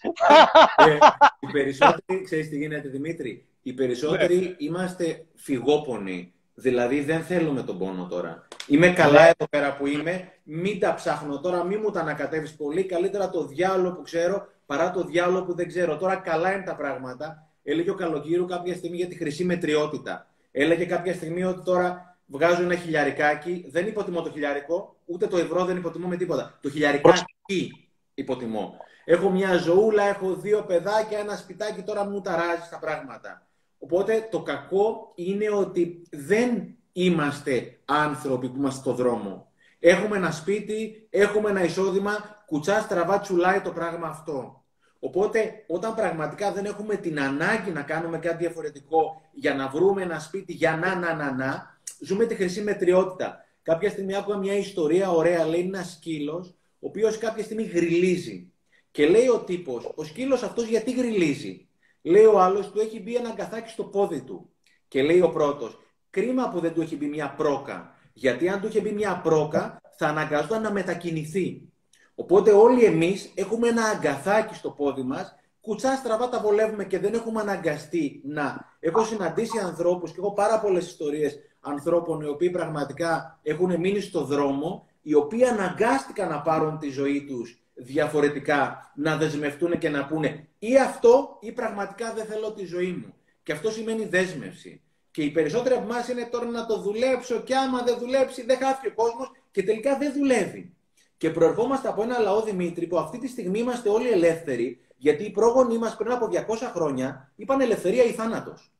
ε, οι περισσότεροι, ξέρεις τι γίνεται, Δημήτρη; Οι περισσότεροι ναι. είμαστε φυγόπονοι. Δηλαδή δεν θέλουμε τον πόνο τώρα. Είμαι καλά ναι. εδώ πέρα που είμαι. Μην τα ψάχνω τώρα, μην μου τα ανακατεύεις πολύ. Καλύτερα το διάλογο που ξέρω παρά το διάλογο που δεν ξέρω. Τώρα καλά είναι τα πράγματα. Έλεγε ο Καλογύρου κάποια στιγμή για τη χρυσή μετριότητα. Έλεγε κάποια στιγμή ότι τώρα βγάζω ένα χιλιαρικάκι. Δεν υποτιμώ το χιλιαρικό, ούτε το ευρώ δεν υποτιμώ με τίποτα. Το χιλιαρικάκι υποτιμώ. Έχω μια ζωούλα, έχω δύο παιδάκια, ένα σπιτάκι, τώρα μου ταράζει τα πράγματα. Οπότε το κακό είναι ότι δεν είμαστε άνθρωποι που είμαστε στο δρόμο. Έχουμε ένα σπίτι, έχουμε ένα εισόδημα, κουτσά στραβά τσουλάει το πράγμα αυτό. Οπότε, όταν πραγματικά δεν έχουμε την ανάγκη να κάνουμε κάτι διαφορετικό για να βρούμε ένα σπίτι για να, να, να, να, ζούμε τη χρυσή μετριότητα. Κάποια στιγμή άκουγα μια ιστορία ωραία, λέει ένας σκύλος, ο οποίος κάποια στιγμή γριλίζει. Και λέει ο τύπος, ο σκύλος αυτός γιατί γριλίζει. Λέει ο άλλος, του έχει μπει ένα αγκαθάκι στο πόδι του. Και λέει ο πρώτος, κρίμα που δεν του έχει μπει μια πρόκα. Γιατί αν του είχε μπει μια πρόκα, θα αναγκαζόταν να μετακινηθεί. Οπότε όλοι εμείς έχουμε ένα αγκαθάκι στο πόδι μας, κουτσά στραβά τα βολεύουμε και δεν έχουμε αναγκαστεί να. Έχω συναντήσει ανθρώπους και έχω πάρα πολλές ιστορίες ανθρώπων οι οποίοι πραγματικά έχουν μείνει στο δρόμο, οι οποίοι αναγκάστηκαν να πάρουν τη ζωή τους διαφορετικά, να δεσμευτούν και να πούνε ή αυτό ή πραγματικά δεν θέλω τη ζωή μου. Και αυτό σημαίνει δέσμευση. Και οι περισσότεροι από εμάς είναι τώρα να το δουλέψω και άμα δεν δουλέψει δεν χάθηκε ο κόσμος και τελικά δεν δουλεύει. Και προερχόμαστε από ένα λαό Δημήτρη που αυτή τη στιγμή είμαστε όλοι ελεύθεροι, γιατί οι πρόγονοί μας πριν από 200 χρόνια είπαν ελευθερία ή θάνατος.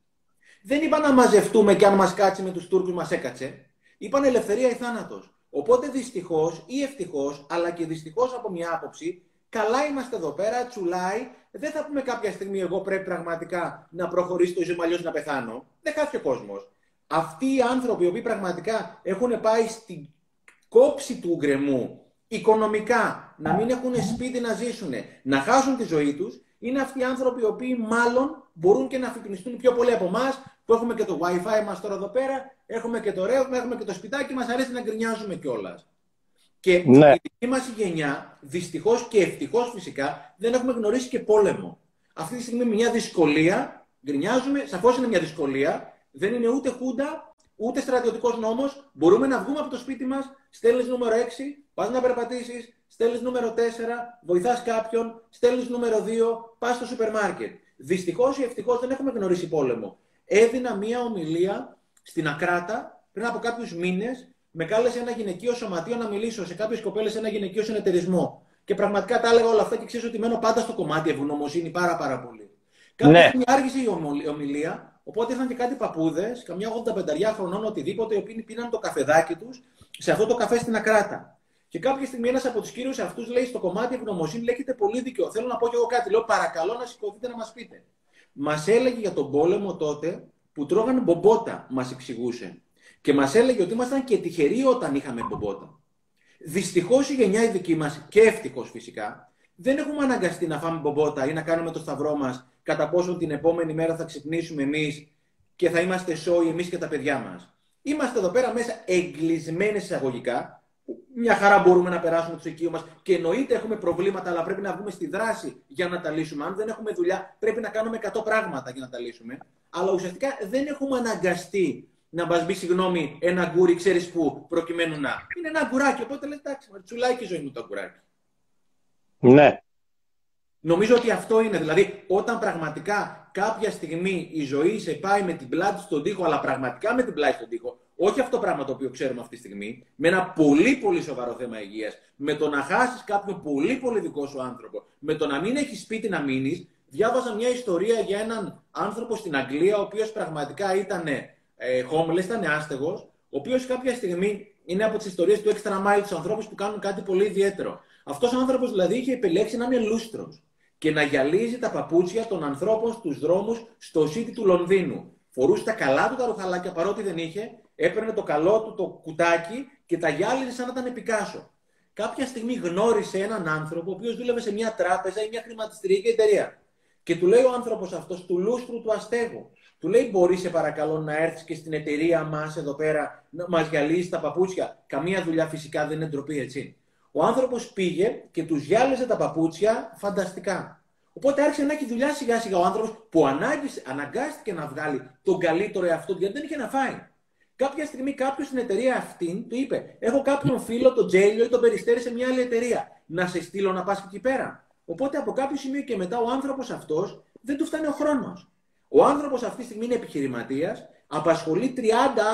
Δεν είπαν να μαζευτούμε και αν μας κάτσει με τους Τούρκους μας έκατσε. Είπαν ελευθερία ή θάνατος. Οπότε δυστυχώς ή ευτυχώς, αλλά και δυστυχώς από μια άποψη, καλά είμαστε εδώ πέρα, τσουλάει. Δεν θα πούμε κάποια στιγμή, εγώ πρέπει πραγματικά να προχωρήσω το ζωή μου, να πεθάνω. Δεν χάθηκε ο κόσμος. Αυτοί οι άνθρωποι, οι οποίοι πραγματικά έχουν πάει στην κόψη του γκρεμού οικονομικά, να μην έχουν σπίτι να ζήσουν, να χάσουν τη ζωή τους, είναι αυτοί οι άνθρωποι οι οποίοι μάλλον μπορούν και να αφυπνιστούν πιο πολύ από εμάς, που έχουμε και το WiFi μας τώρα εδώ πέρα, έχουμε και το ρεύμα, έχουμε και το σπιτάκι, μας αρέσει να γκρινιάζουμε κιόλας. Και ναι. η δική μας γενιά, δυστυχώς και ευτυχώς φυσικά, δεν έχουμε γνωρίσει και πόλεμο. Αυτή τη στιγμή μια δυσκολία, γκρινιάζουμε, σαφώς είναι μια δυσκολία, δεν είναι ούτε χούντα, ούτε στρατιωτικός νόμος. Μπορούμε να βγούμε από το σπίτι μας, στέλνεις νούμερο 6, πας να περπατήσεις, στέλνεις νούμερο 4, βοηθάς κάποιον, στέλνεις νούμερο 2, πας στο σούπερ μάρκετ. Δυστυχώς ή ευτυχώς δεν έχουμε γνωρίσει πόλεμο. Έδινα μία ομιλία στην Ακράτα πριν από κάποιους μήνες. Με κάλεσε ένα γυναικείο σωματείο να μιλήσω σε κάποιες κοπέλες σε ένα γυναικείο συνεταιρισμό. Και πραγματικά τα έλεγα όλα αυτά και ξέρω ότι μένω πάντα στο κομμάτι ευγνωμοσύνη πάρα, πάρα πολύ. Κάποια ναι. στιγμή άργησε η ομιλία, οπότε ήρθαν και κάτι παππούδες, καμιά 85 χρονών, οτιδήποτε, οι οποίοι πήραν το καφεδάκι τους σε αυτό το καφέ στην Ακράτα. Και κάποια στιγμή ένας από τους κύριους αυτού λέει στο κομμάτι ευγνωμοσύνη, λέγεται πολύ δίκαιο. Θέλω να πω κι εγώ κάτι. Λέω παρακαλώ να σηκωθείτε να μας πείτε. Μας έλεγε για τον πόλεμο τότε που τρώγανε μπομπότα, μας εξηγούσε. Και μας έλεγε ότι ήμασταν και τυχεροί όταν είχαμε μπομπότα. Δυστυχώς η γενιά η δική μας, και ευτυχώς φυσικά, δεν έχουμε αναγκαστεί να φάμε μπομπότα ή να κάνουμε το σταυρό μας κατά πόσο την επόμενη μέρα θα ξυπνήσουμε εμείς και θα είμαστε σώοι εμείς και τα παιδιά μας. Είμαστε εδώ πέρα μέσα εγκλεισμένοι εισαγωγικά. Μια χαρά μπορούμε να περάσουμε το οικείο μας και εννοείται έχουμε προβλήματα, αλλά πρέπει να βγούμε στη δράση για να τα λύσουμε. Αν δεν έχουμε δουλειά, πρέπει να κάνουμε 100 πράγματα για να τα λύσουμε. Αλλά ουσιαστικά δεν έχουμε αναγκαστεί να μας μπει, συγγνώμη, ένα αγγούρι, ξέρεις πού, προκειμένου να. Είναι ένα αγγουράκι. Οπότε λέει, εντάξει, τσουλάει και η ζωή μου το αγγουράκι. Ναι. Νομίζω ότι αυτό είναι. Δηλαδή, όταν πραγματικά κάποια στιγμή η ζωή σε πάει με την πλάτη στον τοίχο, αλλά πραγματικά με την πλάτη στον τοίχο, όχι αυτό το πράγμα το οποίο ξέρουμε αυτή τη στιγμή, με ένα πολύ πολύ σοβαρό θέμα υγείας, με το να χάσεις κάποιον πολύ πολύ δικό σου άνθρωπο, με το να μην έχεις σπίτι να μείνεις. Διάβαζα μια ιστορία για έναν άνθρωπο στην Αγγλία, ο οποίος πραγματικά ήταν ε, homeless, ήταν άστεγος, ο οποίος κάποια στιγμή είναι από τις ιστορίες του extra mile τους ανθρώπους που κάνουν κάτι πολύ ιδιαίτερο. Αυτός ο άνθρωπος δηλαδή είχε επιλέξει να είναι λούστρος και να γυαλίζει τα παπούτσια των ανθρώπων στους δρόμους στο city του Λονδίνου. Φορούσε τα καλά του τα ρουχαλάκια παρότι δεν είχε, έπαιρνε το καλό του το κουτάκι και τα γυάλιζε σαν να ήταν επικάσο. Κάποια στιγμή γνώρισε έναν άνθρωπο ο οποίος δούλευε σε μια τράπεζα ή μια χρηματιστηριακή εταιρεία. Και του λέει ο άνθρωπος αυτός, του λούστρου του αστέγου, του λέει: Μπορείς, σε παρακαλώ, να έρθεις και στην εταιρεία μας εδώ πέρα να μας γυαλίσεις τα παπούτσια. Καμία δουλειά φυσικά δεν είναι ντροπή, έτσι. Ο άνθρωπος πήγε και τους γυάλιζε τα παπούτσια φανταστικά. Οπότε άρχισε να έχει δουλειά σιγά σιγά ο άνθρωπος που αναγκάστηκε να βγάλει τον καλύτερο εαυτό του γιατί δεν είχε να φάει. Κάποια στιγμή κάποιος στην εταιρεία αυτή του είπε: Έχω κάποιον φίλο, τον Τζέλιο ή τον Περιστέρη σε μια άλλη εταιρεία. Να σε στείλω να πας εκεί πέρα. Οπότε από κάποιο σημείο και μετά ο άνθρωπος αυτός δεν του φτάνει ο χρόνος. Ο άνθρωπος αυτή τη στιγμή είναι επιχειρηματίας, απασχολεί 30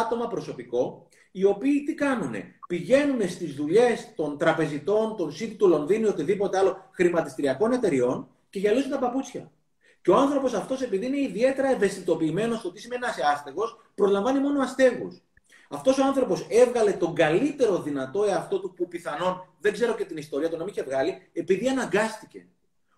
άτομα προσωπικό, οι οποίοι τι κάνουν, πηγαίνουν στις δουλειές των τραπεζιτών, των City του Λονδίνου ή οτιδήποτε άλλο χρηματιστηριακών εταιριών και γυαλίζουν τα παπούτσια. Και ο άνθρωπος αυτός, επειδή είναι ιδιαίτερα ευαισθητοποιημένος στο τι σημαίνει να είσαι άστεγος, προλαμβάνει μόνο αστέγους. Αυτός ο άνθρωπος έβγαλε τον καλύτερο δυνατό εαυτό του που πιθανόν, δεν ξέρω και την ιστορία του να μην είχε βγάλει, επειδή αναγκάστηκε.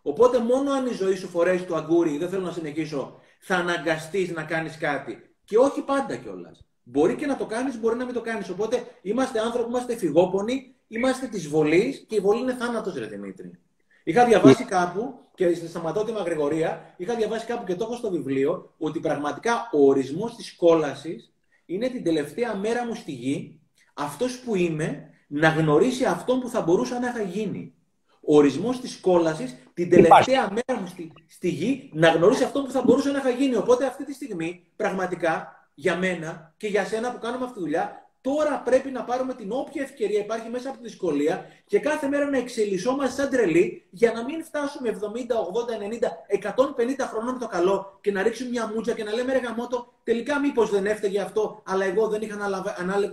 Οπότε μόνο αν η ζωή σου φορέσει το αγκούρι, δεν θέλω να συνεχίσω, θα αναγκαστείς να κάνεις κάτι. Και όχι πάντα κιόλας. Μπορεί και να το κάνεις, μπορεί να μην το κάνεις. Οπότε είμαστε άνθρωποι, είμαστε φυγόπονοι, είμαστε της βολής και η βολή είναι θάνατος, Ρε Δημήτρη. Είχα διαβάσει κάπου, και σταματώ τη μαγρηγορία, είχα διαβάσει κάπου και το έχω στο βιβλίο, ότι πραγματικά ο ορισμός της κόλασης είναι την τελευταία μέρα μου στη γη, αυτός που είμαι, να γνωρίσει αυτόν που θα μπορούσα να είχα γίνει. Ο ορισμός της κόλασης την τελευταία μέρα μου στη, στη γη να γνωρίσει αυτόν που θα μπορούσα να είχα γίνει. Οπότε αυτή τη στιγμή, πραγματικά, για μένα και για σένα που κάνουμε αυτή τη δουλειά, τώρα πρέπει να πάρουμε την όποια ευκαιρία υπάρχει μέσα από τη δυσκολία και κάθε μέρα να εξελισσόμαστε σαν τρελή για να μην φτάσουμε 70, 80, 90, 150 χρονών το καλό και να ρίξουμε μια μούτζα και να λέμε ρε γαμότο, τελικά μήπως δεν έφταιγε αυτό, αλλά εγώ δεν είχα αναλάβει,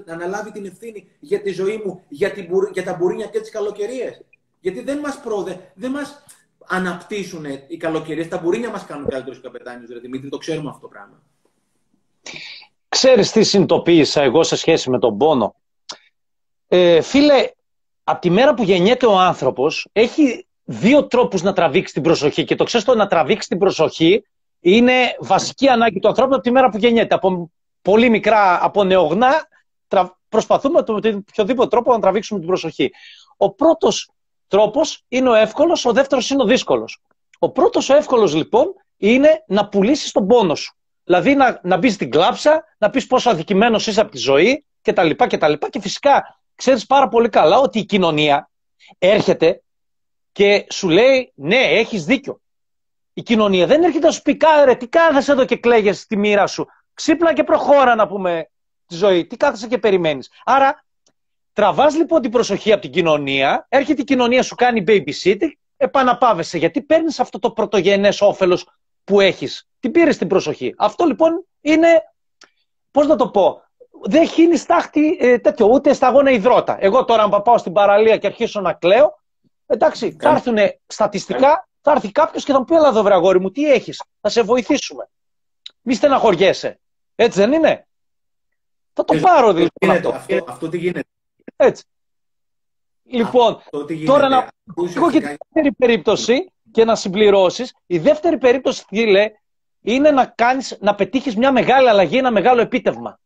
αναλάβει την ευθύνη για τη ζωή μου, για, την, για τα μπουρίνια και τις καλοκαιρίες. Γιατί δεν μας πρόδε, δεν μας αναπτύσσουν οι καλοκαιρίες, τα μπουρίνια μας κάνουν καλύτερους καπετάνιους, ρε Δημήτρη, το ξέρουμε αυτό το πράγμα. Ξέρεις τι συνειδητοποίησα εγώ σε σχέση με τον πόνο; Ε, φίλε, από τη μέρα που γεννιέται ο άνθρωπος, έχει δύο τρόπους να τραβήξει την προσοχή. Και το ξέρεις το να τραβήξει την προσοχή είναι βασική ανάγκη του ανθρώπου από τη μέρα που γεννιέται. Από πολύ μικρά, από νεογνά, προσπαθούμε με οποιοδήποτε τρόπο να τραβήξουμε την προσοχή. Ο πρώτος τρόπος είναι ο εύκολος, ο δεύτερος είναι ο δύσκολος. Ο πρώτος ο εύκολος λοιπόν είναι να πουλήσεις τον πόνο σου. Δηλαδή να, να μπεις στην κλάψα, να πεις πόσο αδικημένος είσαι από τη ζωή κτλ. Και, και φυσικά ξέρεις πάρα πολύ καλά ότι η κοινωνία έρχεται και σου λέει ναι έχεις δίκιο. Η κοινωνία δεν έρχεται να σου πει κάρε τι κάθεσαι εδώ και κλαίγεσαι στη μοίρα σου. Ξύπνα και προχώρα να πούμε τη ζωή. Τι κάθεσαι και περιμένεις. Άρα τραβάς λοιπόν την προσοχή από την κοινωνία, έρχεται η κοινωνία σου κάνει babysitting, επαναπάβεσαι γιατί παίρνεις αυτό το πρωτογενές όφελος που έχεις. Την πήρες την προσοχή. Αυτό λοιπόν είναι, πώς να το πω, δεν χύνει στάχτη ε, τέτοιο, ούτε σταγόνα υδρότα. Εγώ τώρα, αν πάω στην παραλία και αρχίσω να κλαίω, εντάξει, θα έρθουν στατιστικά, θα έρθει κάποιος και θα μου πει: Ελά, βρε αγόρι μου, τι έχεις, θα σε βοηθήσουμε. Μη στεναχωριέσαι. Έτσι δεν είναι; Θα το πάρω δηλαδή. Αυτό, αυτό, αυτό τι γίνεται. Έτσι. Λοιπόν, τώρα να πω και τη δεύτερη περίπτωση και να συμπληρώσεις. Η δεύτερη περίπτωση, φίλε, είναι να, κάνεις, να πετύχεις μια μεγάλη αλλαγή, ένα μεγάλο επίτευγμα.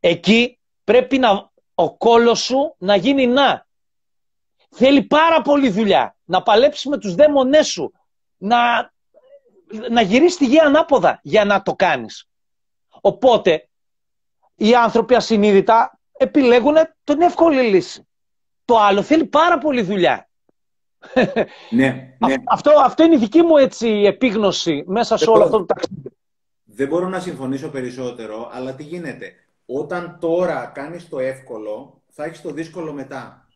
Εκεί πρέπει να, ο κόλος σου να γίνει να. Θέλει πάρα πολύ δουλειά. Να παλέψεις με τους δαίμονές σου. Να, να γυρίσεις τη γη ανάποδα για να το κάνεις. Οπότε, οι άνθρωποι ασυνείδητα επιλέγουν την εύκολη λύση. Το άλλο θέλει πάρα πολύ δουλειά. (laughs) Ναι, ναι. Αυτό, αυτό είναι η δική μου έτσι επίγνωση μέσα σε όλο αυτό το ταξίδι. Δεν μπορώ να συμφωνήσω περισσότερο, αλλά τι γίνεται. Όταν τώρα κάνεις το εύκολο, θα έχεις το δύσκολο μετά.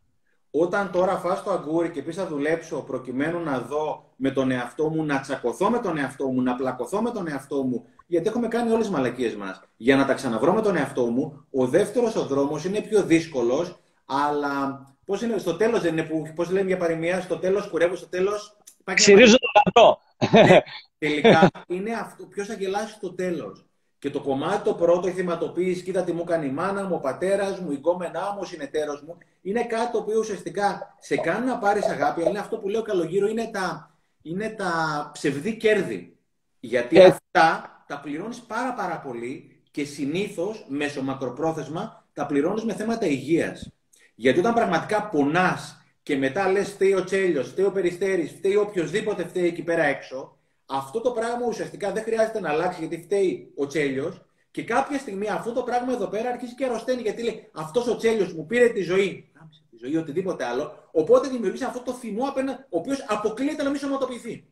Όταν τώρα φας το αγκούρι και πεις θα δουλέψω προκειμένου να δω με τον εαυτό μου, να τσακωθώ με τον εαυτό μου, να πλακωθώ με τον εαυτό μου, γιατί έχουμε κάνει όλες τις μαλακίες μας. Για να τα ξαναβρω με τον εαυτό μου, ο δεύτερος ο δρόμος είναι πιο δύσκολος, αλλά πώς είναι, στο τέλος δεν είναι που, πώς λέμε για παροιμία, στο τέλος κουρεύω, στο τέλος... Ξυρίζω το λαμπρό. Ναι, τελικά είναι αυτό, ποιος θα γελάσει στο τέλος. Και το κομμάτι το πρώτο, η θυματοποίηση, κοίτα τι μου κάνει η μάνα μου, ο πατέρας μου, η γκόμενά μου, ο συνεταίρος μου, είναι κάτι το οποίο ουσιαστικά σε κάνει να πάρεις αγάπη, αλλά είναι αυτό που λέω καλογύρω, είναι τα, είναι τα ψευδή κέρδη. Γιατί ε. αυτά τα πληρώνεις πάρα πάρα πολύ και συνήθως μέσω μακροπρόθεσμα τα πληρώνεις με θέματα υγείας. Γιατί όταν πραγματικά πονάς και μετά λες φταίει ο Τσέλιος, φταίει ο Περιστέρης, φταίει οποιοδήποτε φταίει εκεί πέρα έξω, αυτό το πράγμα ουσιαστικά δεν χρειάζεται να αλλάξει γιατί φταίει ο Τσέλιος. Και κάποια στιγμή αυτό το πράγμα εδώ πέρα αρχίζει και αρρωσταίνει γιατί λέει Αυτός ο Τσέλιος μου πήρε τη ζωή. Τη ζωή, οτιδήποτε άλλο. Οπότε δημιουργείς αυτό το θυμό απέναντι, ο οποίος αποκλείεται να μην σωματοποιηθεί.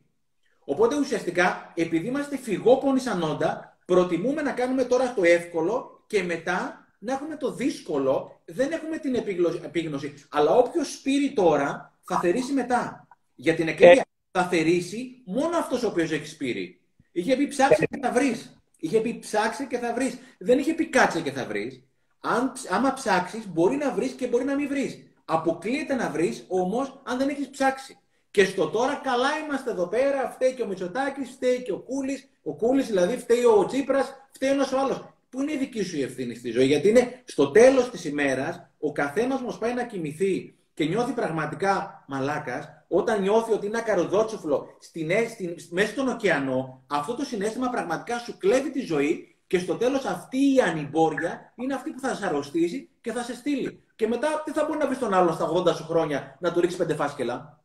Οπότε ουσιαστικά, επειδή είμαστε φυγόπονοι σαν όντα, προτιμούμε να κάνουμε τώρα το εύκολο και μετά να έχουμε το δύσκολο. Δεν έχουμε την επίγνωση. Αλλά όποιος σπείρει τώρα θα θερήσει μετά. Για την εκλογία θα θερήσει μόνο αυτός ο οποίος έχεις σπείρει. Είχε πει ψάξε και θα βρεις. Είχε πει ψάξε και θα βρεις. Δεν είχε πει κάτσε και θα βρεις. Αν, άμα ψάξεις, μπορεί να βρεις και μπορεί να μην βρεις. Αποκλείεται να βρεις όμως αν δεν έχεις ψάξει. Και στο τώρα καλά είμαστε εδώ πέρα, φταίει και ο Μητσοτάκης, φταίει και ο Κούλης. Ο Κούλης δηλαδή φταίει ο Τσίπρας, φταίει ένας ο άλλος. Πού είναι η δική σου η ευθύνη στη ζωή, Γιατί είναι στο τέλος της ημέρας ο καθένας μας πάει να κοιμηθεί και νιώθει πραγματικά μαλάκας, όταν νιώθει ότι είναι ακαροδότσουφλο στην, στην, μέσα στον ωκεανό, αυτό το συνέστημα πραγματικά σου κλέβει τη ζωή και στο τέλος αυτή η ανυμπόρια είναι αυτή που θα σε αρρωστήσει και θα σε στείλει. Και μετά τι θα μπορεί να βρεις τον άλλον στα 80 σου χρόνια να του ρίξεις πέντε φάσκελα;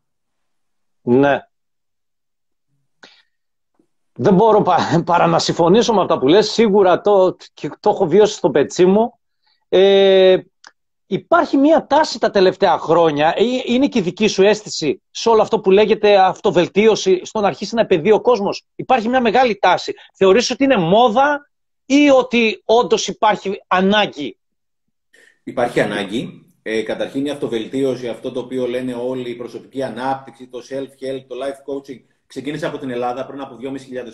Ναι. Δεν μπορώ παρά να συμφωνήσω με αυτά που λες. Σίγουρα το, το έχω βιώσει στο πετσί μου. Ε, Υπάρχει μια τάση τα τελευταία χρόνια, ε, είναι και η δική σου αίσθηση σε όλο αυτό που λέγεται αυτοβελτίωση, στο να αρχίσει να επενδύει ο κόσμος. Υπάρχει μια μεγάλη τάση. Θεωρείς ότι είναι μόδα ή ότι όντως υπάρχει ανάγκη; Υπάρχει ανάγκη. Ε, καταρχήν η αυτοβελτίωση, αυτό το οποίο λένε όλοι, η προσωπική ανάπτυξη, το self-help, το life coaching, ξεκίνησε από την Ελλάδα πριν από 2.500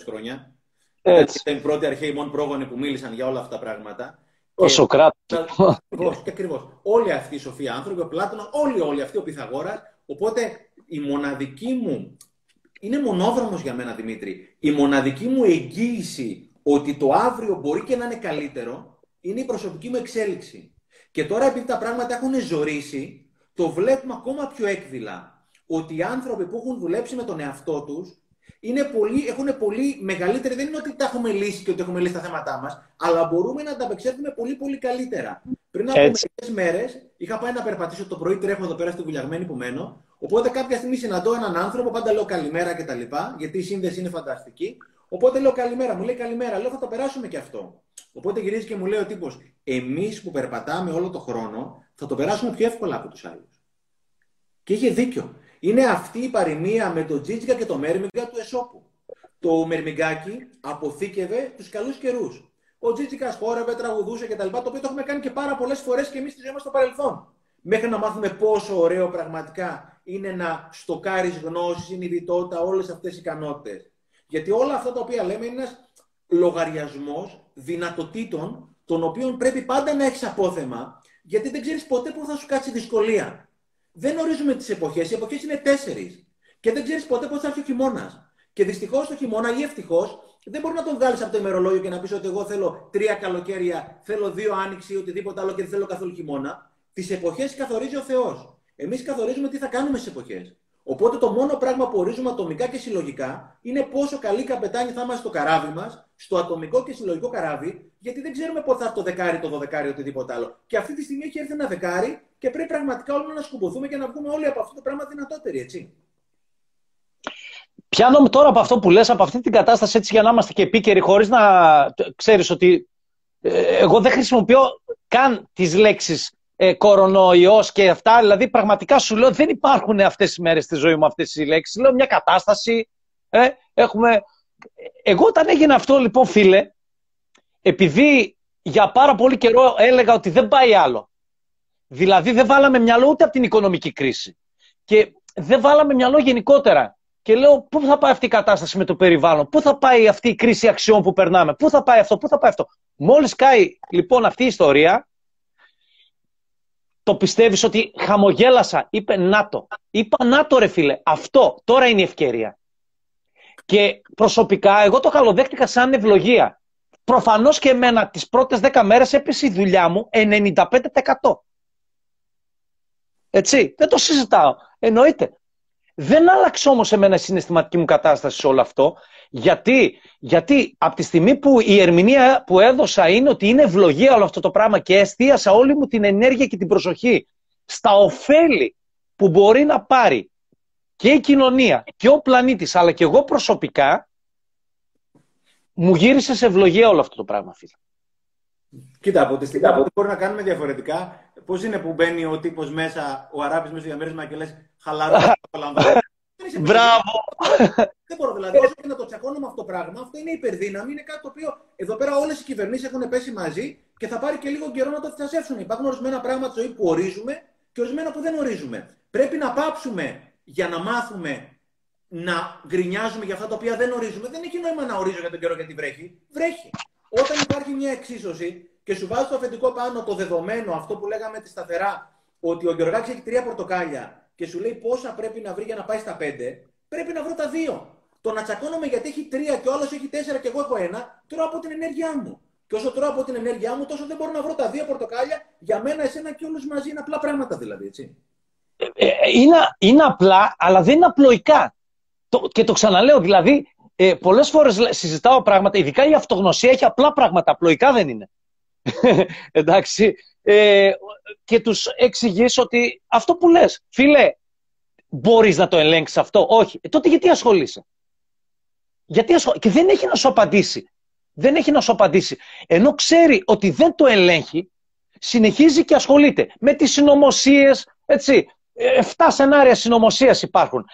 χρόνια. Έτσι. Ήταν οι πρώτοι αρχαίοι μόνο πρόγονοι που μίλησαν για όλα αυτά τα πράγματα. Ο Σοκράτης. Ακριβώς και ακριβώς. Όλοι αυτοί οι σοφοί άνθρωποι, ο Πλάτωνας, όλοι, όλοι αυτοί ο Πυθαγόρας. Οπότε η μοναδική μου. Είναι μονόδρομος για μένα, Δημήτρη. Η μοναδική μου εγγύηση ότι το αύριο μπορεί και να είναι καλύτερο είναι η προσωπική μου εξέλιξη. Και τώρα επειδή τα πράγματα έχουν ζωρίσει, το βλέπουμε ακόμα πιο έκδηλα. Ότι οι άνθρωποι που έχουν δουλέψει με τον εαυτό τους είναι πολύ, έχουν πολύ μεγαλύτερη. Δεν είναι ότι τα έχουμε λύσει και ότι έχουμε λύσει τα θέματά μας, αλλά μπορούμε να τα απεξέλθουμε πολύ πολύ καλύτερα. Πριν από μερικές μέρες είχα πάει να περπατήσω το πρωί, τρέχω εδώ πέρα στη βουλιαγμένη που μένω. Οπότε κάποια στιγμή συναντώ έναν άνθρωπο, πάντα λέω καλημέρα κτλ. Γιατί η σύνδεση είναι φανταστική. Οπότε λέω καλημέρα, μου λέει καλημέρα, λέω θα το περάσουμε και αυτό. Οπότε γυρίζει και μου λέει ο τύπος, εμείς που περπατάμε όλο το χρόνο θα το περάσουμε πιο εύκολα από τους άλλους. Και είχε δίκιο. Είναι αυτή η παροιμία με το Τζίτζικα και το Μέρμιγκα του Εσώπου. Το Μερμιγκάκι αποθήκευε τους καλούς καιρούς. Ο Τζίτζικας χόρευε, τραγουδούσε κτλ. Το οποίο το έχουμε κάνει και πάρα πολλές φορές και εμείς στη ζωή μας στο παρελθόν. Μέχρι να μάθουμε πόσο ωραίο πραγματικά είναι να στοκάρεις γνώση, συνειδητότητα, όλες αυτές οι ικανότητες. Γιατί όλα αυτά τα οποία λέμε είναι ένας λογαριασμός δυνατοτήτων, των οποίων πρέπει πάντα να έχεις απόθεμα, γιατί δεν ξέρεις ποτέ πού θα σου κάτσει δυσκολία. Δεν ορίζουμε τις εποχές, οι εποχές είναι τέσσερις. Και δεν ξέρεις ποτέ πώς θα έρθει ο χειμώνας. Και δυστυχώς το χειμώνα ή ευτυχώς δεν μπορεί να τον βγάλεις από το ημερολόγιο και να πεις ότι εγώ θέλω τρία καλοκαίρια, θέλω δύο άνοιξη ή οτιδήποτε άλλο και δεν θέλω καθόλου χειμώνα. Τις εποχές καθορίζει ο Θεός. Εμείς καθορίζουμε τι θα κάνουμε στις εποχές. Οπότε το μόνο πράγμα που ορίζουμε ατομικά και συλλογικά είναι πόσο καλή καπετάνη θα είμαστε στο καράβι μας, στο ατομικό και συλλογικό καράβι, γιατί δεν ξέρουμε πότε θα έρθει το δεκάρι, το δωδεκάρι, οτιδήποτε άλλο. Και αυτή τη στιγμή έχει έρθει ένα δεκάρι και πρέπει πραγματικά όλοι να σκουμποθούμε και να βγούμε όλοι από αυτό το πράγμα δυνατότεροι, έτσι. Πιάνω τώρα από αυτό που λες, από αυτή την κατάσταση έτσι για να είμαστε και επίκαιροι, χωρίς να ξέρεις ότι ε, εγώ δεν χρησιμοποιώ καν τις λέξεις ε, κορονοϊός και αυτά. Δηλαδή, πραγματικά σου λέω, δεν υπάρχουν αυτές τις μέρες στη ζωή μου αυτές οι λέξεις. Λέω μια κατάσταση. Ε, έχουμε... Εγώ όταν έγινε αυτό, λοιπόν, φίλε, επειδή για πάρα πολύ καιρό έλεγα ότι δεν πάει άλλο. Δηλαδή, δεν βάλαμε μυαλό ούτε από την οικονομική κρίση. Και δεν βάλαμε μυαλό γενικότερα. Και λέω, πού θα πάει αυτή η κατάσταση με το περιβάλλον, πού θα πάει αυτή η κρίση αξιών που περνάμε, πού θα πάει αυτό, πού θα πάει αυτό; Μόλις κάει λοιπόν αυτή η ιστορία, το πιστεύεις ότι χαμογέλασα, είπε ΝΑΤΟ. Είπα ΝΑΤΟ ρε φίλε, αυτό τώρα είναι η ευκαιρία. Και προσωπικά εγώ το καλοδέχτηκα σαν ευλογία. Προφανώς και εμένα τις πρώτες 10 μέρες έπεσε η δουλειά μου 95%. Έτσι, δεν το συζητάω. Εννοείται. Δεν άλλαξε όμως εμένα η συναισθηματική μου κατάσταση σε όλο αυτό. Γιατί, γιατί από τη στιγμή που η ερμηνεία που έδωσα είναι ότι είναι ευλογία όλο αυτό το πράγμα και εστίασα όλη μου την ενέργεια και την προσοχή στα ωφέλη που μπορεί να πάρει και η κοινωνία και ο πλανήτης αλλά και εγώ προσωπικά μου γύρισε σε ευλογία όλο αυτό το πράγμα φίλε. Κοίτα, από τη στιγμή που μπορεί να κάνουμε διαφορετικά, πώς είναι που μπαίνει ο τύπος μέσα, ο Αράπης μέσα στο διαμέρισμα και λες χαλαρό, (laughs) Μπράβο! (laughs) Δεν μπορώ δηλαδή, όσο και να το τσακώνω με αυτό το πράγμα, αυτό είναι υπερδύναμη, είναι κάτι το οποίο εδώ πέρα όλες οι κυβερνήσεις έχουν πέσει μαζί και θα πάρει και λίγο καιρό να το φτιασέψουν. Υπάρχουν ορισμένα πράγματα στη ζωή που ορίζουμε και ορισμένα που δεν ορίζουμε. Πρέπει να πάψουμε για να μάθουμε να γκρινιάζουμε για αυτά τα οποία δεν ορίζουμε. Δεν έχει νόημα να ορίζω για τον καιρό γιατί βρέχει. Βρέχει. Όταν υπάρχει μια εξίσωση και σου βάζει το αφεντικό πάνω το δεδομένο, αυτό που λέγαμε τη σταθερά, ότι ο Γιωργάκης έχει τρία πορτοκάλια και σου λέει πόσα πρέπει να βρει για να πάει στα πέντε, πρέπει να βρω τα δύο. Το να τσακώνομαι γιατί έχει τρία και ο άλλος έχει τέσσερα και εγώ έχω ένα, τρώω από την ενέργειά μου. Και όσο τρώω από την ενέργειά μου, τόσο δεν μπορώ να βρω τα δύο πορτοκάλια για μένα, εσένα και όλους μαζί. Είναι απλά πράγματα δηλαδή, έτσι. Ε, ε, είναι, είναι απλά, αλλά δεν είναι απλοϊκά. Το, και το ξαναλέω, δηλαδή, ε, πολλές φορές συζητάω πράγματα, ειδικά η αυτογνωσία έχει απλά πράγματα, απλοϊκά δεν είναι. (laughs) Εντάξει. Ε, και τους εξηγήσω ότι αυτό που λες, φίλε, μπορείς να το ελέγξεις αυτό. Όχι. Ε, τότε γιατί ασχολείσαι; Γιατί ασχολ... Και δεν έχει να σου απαντήσει. Δεν έχει να σου απαντήσει. Ενώ ξέρει ότι δεν το ελέγχει, συνεχίζει και ασχολείται με τις συνωμοσίες, έτσι. Ε, εφτά σενάρια συνωμοσίας υπάρχουν.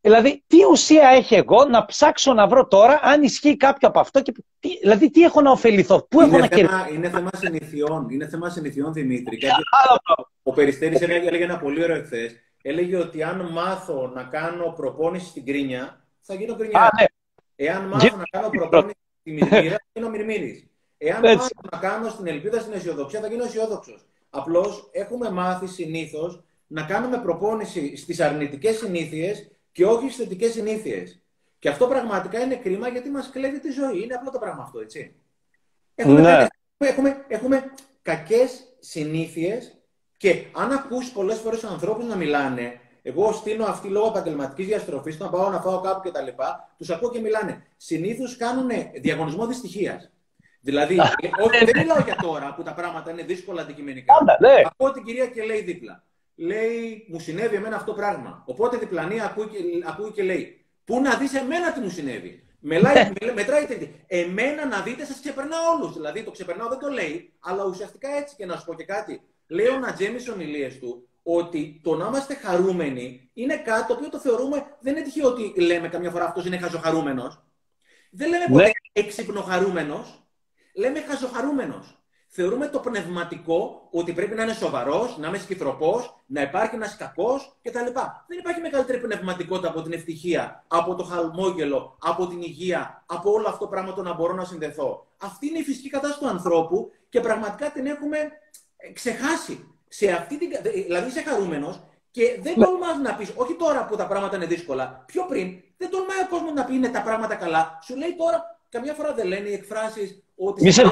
Δηλαδή, τι ουσία έχει εγώ να ψάξω να βρω τώρα αν ισχύει κάποιο από αυτό και τι, δηλαδή τι έχω να ωφεληθώ, πού έχω είναι να κερδίσω; Είναι θέμα συνηθιών, είναι θέμα συνηθιών Δημήτρη. ο Περιστέρης έλεγε ένα πολύ ωραίο εχθές. Έλεγε ότι αν μάθω να κάνω προπόνηση στην κρίνια, θα γίνω κρίνια. ναι. Εάν μάθω να κάνω προπόνηση στη μυρμήρα, θα γίνω μυρμήρης. Εάν Έτσι. μάθω να κάνω στην ελπίδα, στην αισιοδοξία, θα γίνω αισιόδοξος. Απλώς έχουμε μάθει συνήθως να κάνουμε προπόνηση στις αρνητικές συνήθειες και όχι στις θετικές συνήθειες. Και αυτό πραγματικά είναι κρίμα γιατί μας κλέβει τη ζωή. Είναι απλό το πράγμα αυτό, έτσι. Έχουμε, ναι. έχουμε, έχουμε κακές συνήθειες και αν ακούσει πολλές φορές ανθρώπους να μιλάνε, εγώ στείλω αυτή λόγω επαγγελματικής διαστροφής, να πάω να φάω κάπου κτλ. Τους ακούω και μιλάνε. Συνήθως κάνουν διαγωνισμό δυστυχίας. Δηλαδή, όχι, δεν μιλάω για τώρα που τα πράγματα είναι δύσκολα αντικειμενικά. ναι. Ακούω την κυρία και λέει δίπλα. Λέει, μου συνέβη εμένα αυτό πράγμα. Οπότε διπλανή ακούει και, ακούει και λέει, Πού να δεις εμένα τι μου συνέβη; Μελάει, (laughs) μετράει τέτοια. Εμένα να δείτε, σας ξεπερνά όλους. Δηλαδή το ξεπερνάω δεν το λέει, αλλά ουσιαστικά έτσι και να σου πω και κάτι. Λέει ο Νατζέμι στι ομιλίε του ότι το να είμαστε χαρούμενοι είναι κάτι το οποίο το θεωρούμε. Δεν είναι τυχαίο ότι λέμε καμιά φορά αυτός είναι χαζοχαρούμενος. Δεν λέμε ποτέ ναι. εξυπνοχαρούμενος. Λέμε χαζοχαρούμενος. Θεωρούμε το πνευματικό ότι πρέπει να είναι σοβαρός, να είμαι σκυθροπός, να υπάρχει ένας κακός κτλ. Δεν υπάρχει μεγαλύτερη πνευματικότητα από την ευτυχία, από το χαλμόγελο, από την υγεία, από όλο αυτό το πράγμα το να μπορώ να συνδεθώ. Αυτή είναι η φυσική κατάσταση του ανθρώπου και πραγματικά την έχουμε ε, ξεχάσει. Σε αυτή την... Δηλαδή είσαι χαρούμενος και δεν ναι. τολμάς να πεις, όχι τώρα που τα πράγματα είναι δύσκολα, πιο πριν, δεν τολμάει ο κόσμος να πει είναι τα πράγματα καλά. Σου λέει τώρα, καμιά φορά δεν λένε οι εκφράσεις ότι σε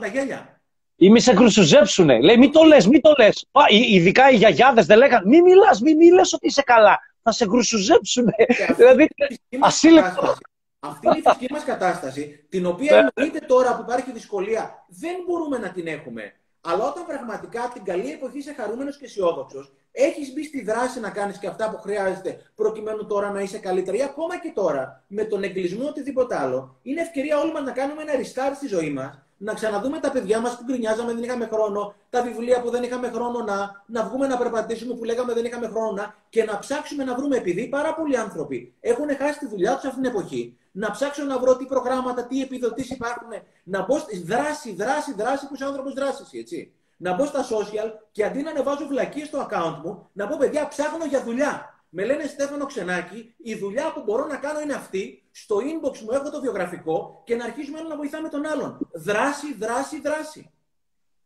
τα γέλια. Ή μη σε κρουσουζέψουνε. Λέει, μην το λες, μην το λες. Ειδικά οι γιαγιάδες δεν λέγανε, μην μιλάς, μην μιλά ότι είσαι καλά. Θα σε κρουσουζέψουνε. δηλαδή, (laughs) ασύλληπτο. Αυτή είναι η φυσική μας κατάσταση, την οποία ναι. εννοείται τώρα που υπάρχει δυσκολία, δεν μπορούμε να την έχουμε. Αλλά όταν πραγματικά την καλή εποχή είσαι χαρούμενος και αισιόδοξος, έχεις μπει στη δράση να κάνεις και αυτά που χρειάζεται προκειμένου τώρα να είσαι καλύτερα ή ακόμα και τώρα με τον εγκλισμό οτιδήποτε άλλο, είναι ευκαιρία όλοι μας να κάνουμε ένα restart στη ζωή μας να ξαναδούμε τα παιδιά μας που γκρινιάζαμε, δεν είχαμε χρόνο, τα βιβλία που δεν είχαμε χρόνο να, να βγούμε να περπατήσουμε που λέγαμε δεν είχαμε χρόνο να, και να ψάξουμε να βρούμε, επειδή πάρα πολλοί άνθρωποι έχουν χάσει τη δουλειά τους αυτήν την εποχή, να ψάξω να βρω τι προγράμματα, τι επιδοτήσεις υπάρχουν, να μπω στη δράση, δράση, δράση που είσαι άνθρωπος δράση, έτσι. Να μπω στα social και αντί να ανεβάζω βλακίες στο account μου, να πω παιδιά, ψάχνω για δουλειά. Με λένε Στέφανο Ξενάκη, η δουλειά που μπορώ να κάνω είναι αυτή. Στο inbox μου έχω το βιογραφικό και να αρχίσουμε να βοηθάμε τον άλλον. Δράση, δράση, δράση.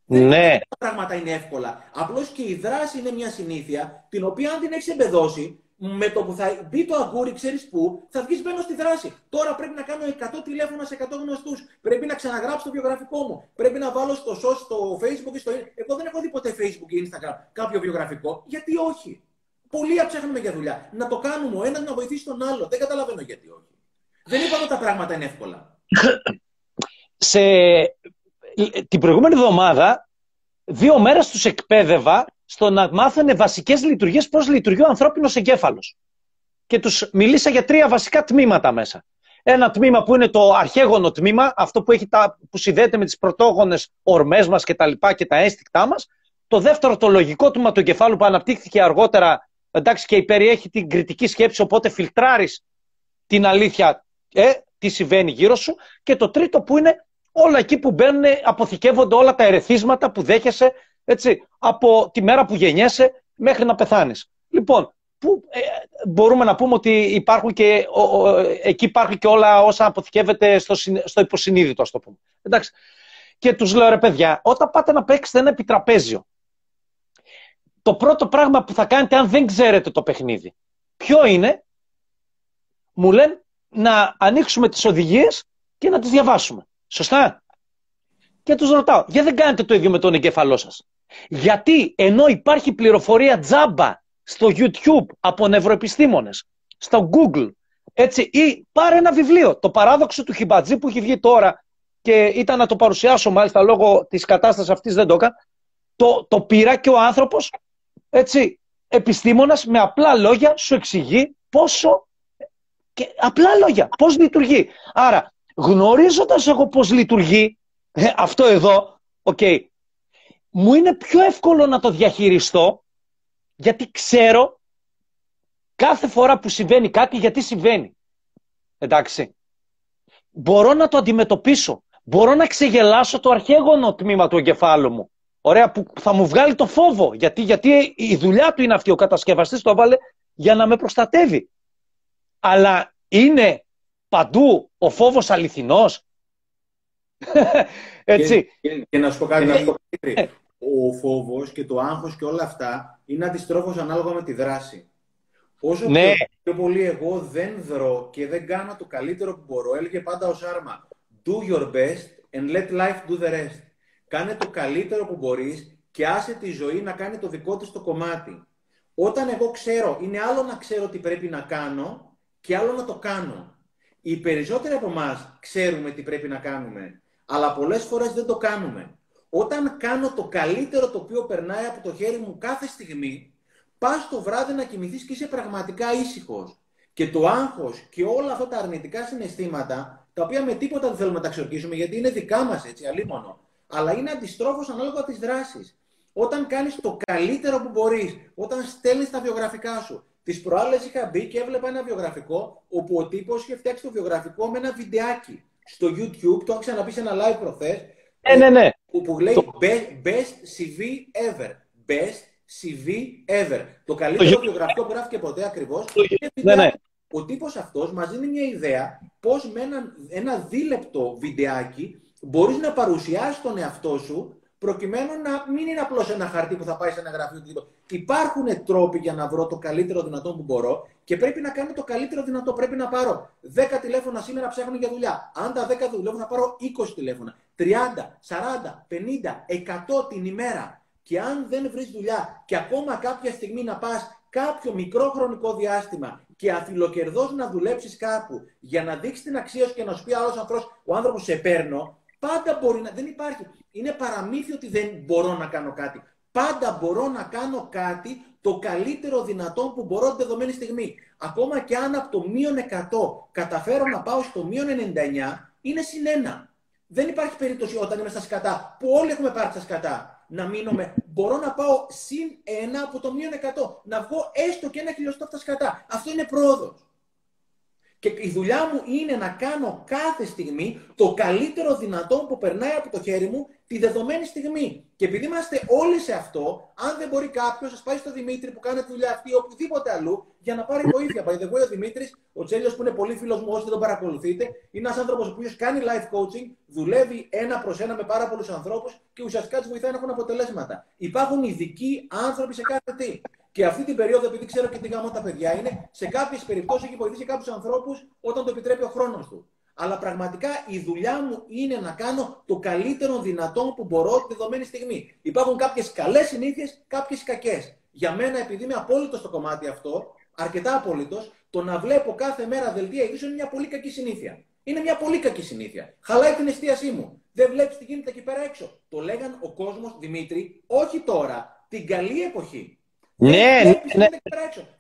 Ναι. Δεν τα πράγματα είναι εύκολα. Απλώς και η δράση είναι μια συνήθεια την οποία αν την έχεις εμπεδώσει, με το που θα μπει το αγκούρι, ξέρεις πού, θα βγεις μπαίνω στη δράση. Τώρα πρέπει να κάνω 100 τηλέφωνα σε 100 γνωστούς. Πρέπει να ξαναγράψω το βιογραφικό μου. Πρέπει να βάλω στο, στο Facebook ή στο. Εγώ δεν έχω δει ποτέ Facebook ή Instagram κάποιο βιογραφικό. Γιατί όχι; Πολλοί ψάχνουμε για δουλειά. Να το κάνουμε ο ένας να βοηθήσει τον άλλο. Δεν καταλαβαίνω γιατί όχι. Δεν είπαμε ότι τα πράγματα είναι εύκολα. Σε... Την προηγούμενη εβδομάδα, δύο μέρες τους εκπαίδευα στο να μάθουν βασικές λειτουργίες πώς λειτουργεί ο ανθρώπινος εγκέφαλος. Και τους μίλησα για τρία βασικά τμήματα μέσα. Ένα τμήμα που είναι το αρχαίγωνο τμήμα, αυτό που, έχει τα, που συνδέεται με τις πρωτόγονες ορμές μας και τα λοιπά και τα αίσθηκτά μας. Το δεύτερο, το λογικό τμήμα του εγκεφάλου που αναπτύχθηκε αργότερα εντάξει, και περιέχει την κριτική σκέψη, οπότε φιλτράρεις την αλήθεια, ε, τι συμβαίνει γύρω σου. Και το τρίτο που είναι όλα εκεί που μπαίνουν, αποθηκεύονται όλα τα ερεθίσματα που δέχεσαι, έτσι, από τη μέρα που γεννιέσαι μέχρι να πεθάνεις. Λοιπόν, που, ε, μπορούμε να πούμε ότι υπάρχουν και, εκεί υπάρχουν και όλα όσα αποθηκεύεται στο, στο υποσυνείδητο, ας το πούμε. Εντάξει. Και τους λέω, ρε παιδιά, όταν πάτε να παίξετε ένα επιτραπέζιο, το πρώτο πράγμα που θα κάνετε αν δεν ξέρετε το παιχνίδι. Ποιο είναι, μου λένε να ανοίξουμε τις οδηγίες και να τις διαβάσουμε. Σωστά; Και τους ρωτάω, γιατί δεν κάνετε το ίδιο με τον εγκέφαλό σας. Γιατί ενώ υπάρχει πληροφορία τζάμπα στο YouTube από νευροεπιστήμονες, στο Google, έτσι, ή πάρε ένα βιβλίο, το παράδοξο του Χιμπατζή που έχει βγει τώρα και ήταν να το παρουσιάσω μάλιστα λόγω της κατάστασης αυτής δεν το έκανα, το, το πήρα και ο άνθρωπος έτσι, επιστήμονας με απλά λόγια σου εξηγεί πόσο και απλά λόγια, πώς λειτουργεί. Άρα, γνωρίζοντας εγώ πώς λειτουργεί ε, αυτό εδώ, okay, μου είναι πιο εύκολο να το διαχειριστώ γιατί ξέρω κάθε φορά που συμβαίνει κάτι γιατί συμβαίνει. Εντάξει. Μπορώ να το αντιμετωπίσω. Μπορώ να ξεγελάσω το αρχαίγωνο τμήμα του εγκεφάλου μου. Ωραία, που θα μου βγάλει το φόβο. Γιατί, γιατί η δουλειά του είναι αυτή. Ο κατασκευαστής το έβαλε για να με προστατεύει. Αλλά είναι παντού ο φόβος αληθινός. (laughs) Έτσι. Και, να σου πω κάτι, να σου πω κάτι. Ε. Ο φόβος και το άγχος και όλα αυτά είναι αντιστρόφως ανάλογα με τη δράση. Όσο ναι. πιο, πολύ εγώ δεν δρώ και δεν κάνω το καλύτερο που μπορώ, έλεγε πάντα ο Σάρμα, do your best and let life do the rest. Κάνε το καλύτερο που μπορείς και άσε τη ζωή να κάνει το δικό της το κομμάτι. Όταν εγώ ξέρω, είναι άλλο να ξέρω τι πρέπει να κάνω και άλλο να το κάνω. Οι περισσότεροι από εμάς ξέρουμε τι πρέπει να κάνουμε. Αλλά πολλές φορές δεν το κάνουμε. Όταν κάνω το καλύτερο το οποίο περνάει από το χέρι μου κάθε στιγμή, πας το βράδυ να κοιμηθείς και είσαι πραγματικά ήσυχος. Και το άγχος και όλα αυτά τα αρνητικά συναισθήματα, τα οποία με τίποτα δεν θέλουμε να τα ξορκίσουμε, γιατί είναι δικά μας, έτσι, αλίμονο. Αλλά είναι αντιστρόφως ανάλογα τις δράσεις. Όταν κάνεις το καλύτερο που μπορείς, όταν στέλνεις τα βιογραφικά σου. Τις προάλλες είχα μπει και έβλεπα ένα βιογραφικό, όπου ο τύπος είχε φτιάξει το βιογραφικό με ένα βιντεάκι. Στο YouTube, το έχω ξαναπεί σε ένα live προχθές, ε, ναι, ναι. Που, λέει best, CV ever. Best CV ever. Το καλύτερο το... βιογραφικό που γράφει και ποτέ ακριβώ. Ναι, ναι. Ο τύπος αυτός μα δίνει μια ιδέα πώς με ένα, ένα δίλεπτο βιντεάκι μπορείς να παρουσιάσεις τον εαυτό σου προκειμένου να μην είναι απλώς ένα χαρτί που θα πάει σε ένα γραφείο. Υπάρχουν τρόποι για να βρω το καλύτερο δυνατό που μπορώ και πρέπει να κάνω το καλύτερο δυνατό. Πρέπει να πάρω 10 τηλέφωνα σήμερα ψάχνω για δουλειά. Αν τα 10 δουλεύουν, να πάρω 20 τηλέφωνα. 30, 40, 50, 100 την ημέρα. Και αν δεν βρεις δουλειά και ακόμα κάποια στιγμή να πας κάποιο μικρό χρονικό διάστημα και αφιλοκερδός να δουλέψεις κάπου για να δείξεις την αξία σου και να σου πει άλλος άνθρωπος, ο άνθρωπος σε παίρνω, πάντα μπορεί να. Δεν υπάρχει. Είναι παραμύθι ότι δεν μπορώ να κάνω κάτι. Πάντα μπορώ να κάνω κάτι το καλύτερο δυνατό που μπορώ την δεδομένη στιγμή. Ακόμα και αν από το μείον 100 καταφέρω να πάω στο μείον 99, είναι συνένα. Δεν υπάρχει περίπτωση όταν είμαι στα σκατά, που όλοι έχουμε πάρει στα σκατά, να μείνουμε. Μπορώ να πάω συν ένα από το μείον 100. Να βγω έστω και ένα χιλιοστό από τα σκατά. Αυτό είναι πρόοδος. Και η δουλειά μου είναι να κάνω κάθε στιγμή το καλύτερο δυνατό που περνάει από το χέρι μου τη δεδομένη στιγμή. Και επειδή είμαστε όλοι σε αυτό, αν δεν μπορεί κάποιος, ας πάει στο Δημήτρη που κάνει τη δουλειά αυτή ή οπουδήποτε αλλού για να πάρει βοήθεια. By the way, ο Δημήτρης, ο Τσέλιο που είναι πολύ φίλος μου, όσοι δεν τον παρακολουθείτε, είναι ένας άνθρωπος που κάνει life coaching, δουλεύει ένα προς ένα με πάρα πολλούς ανθρώπους και ουσιαστικά τους βοηθάει να έχουν αποτελέσματα. Υπάρχουν ειδικοί άνθρωποι σε κάθε τι. Και αυτή την περίοδο, επειδή ξέρω και τι γάμο τα παιδιά είναι, σε κάποιες περιπτώσεις έχει βοηθήσει κάποιους ανθρώπους όταν το επιτρέπει ο χρόνος του. Αλλά πραγματικά η δουλειά μου είναι να κάνω το καλύτερο δυνατό που μπορώ τη δεδομένη στιγμή. Υπάρχουν κάποιες καλές συνήθειες, κάποιες κακές. Για μένα, επειδή είμαι απόλυτος στο κομμάτι αυτό, αρκετά απόλυτος, το να βλέπω κάθε μέρα δελτία ειδήσεων είναι μια πολύ κακή συνήθεια. Είναι μια πολύ κακή συνήθεια. Χαλάει την εστίασή μου. Δεν βλέπεις τι γίνεται εκεί πέρα έξω. Το λέγαν ο κόσμος Δημήτρη, όχι τώρα, την καλή εποχή. Ναι, ναι, ναι.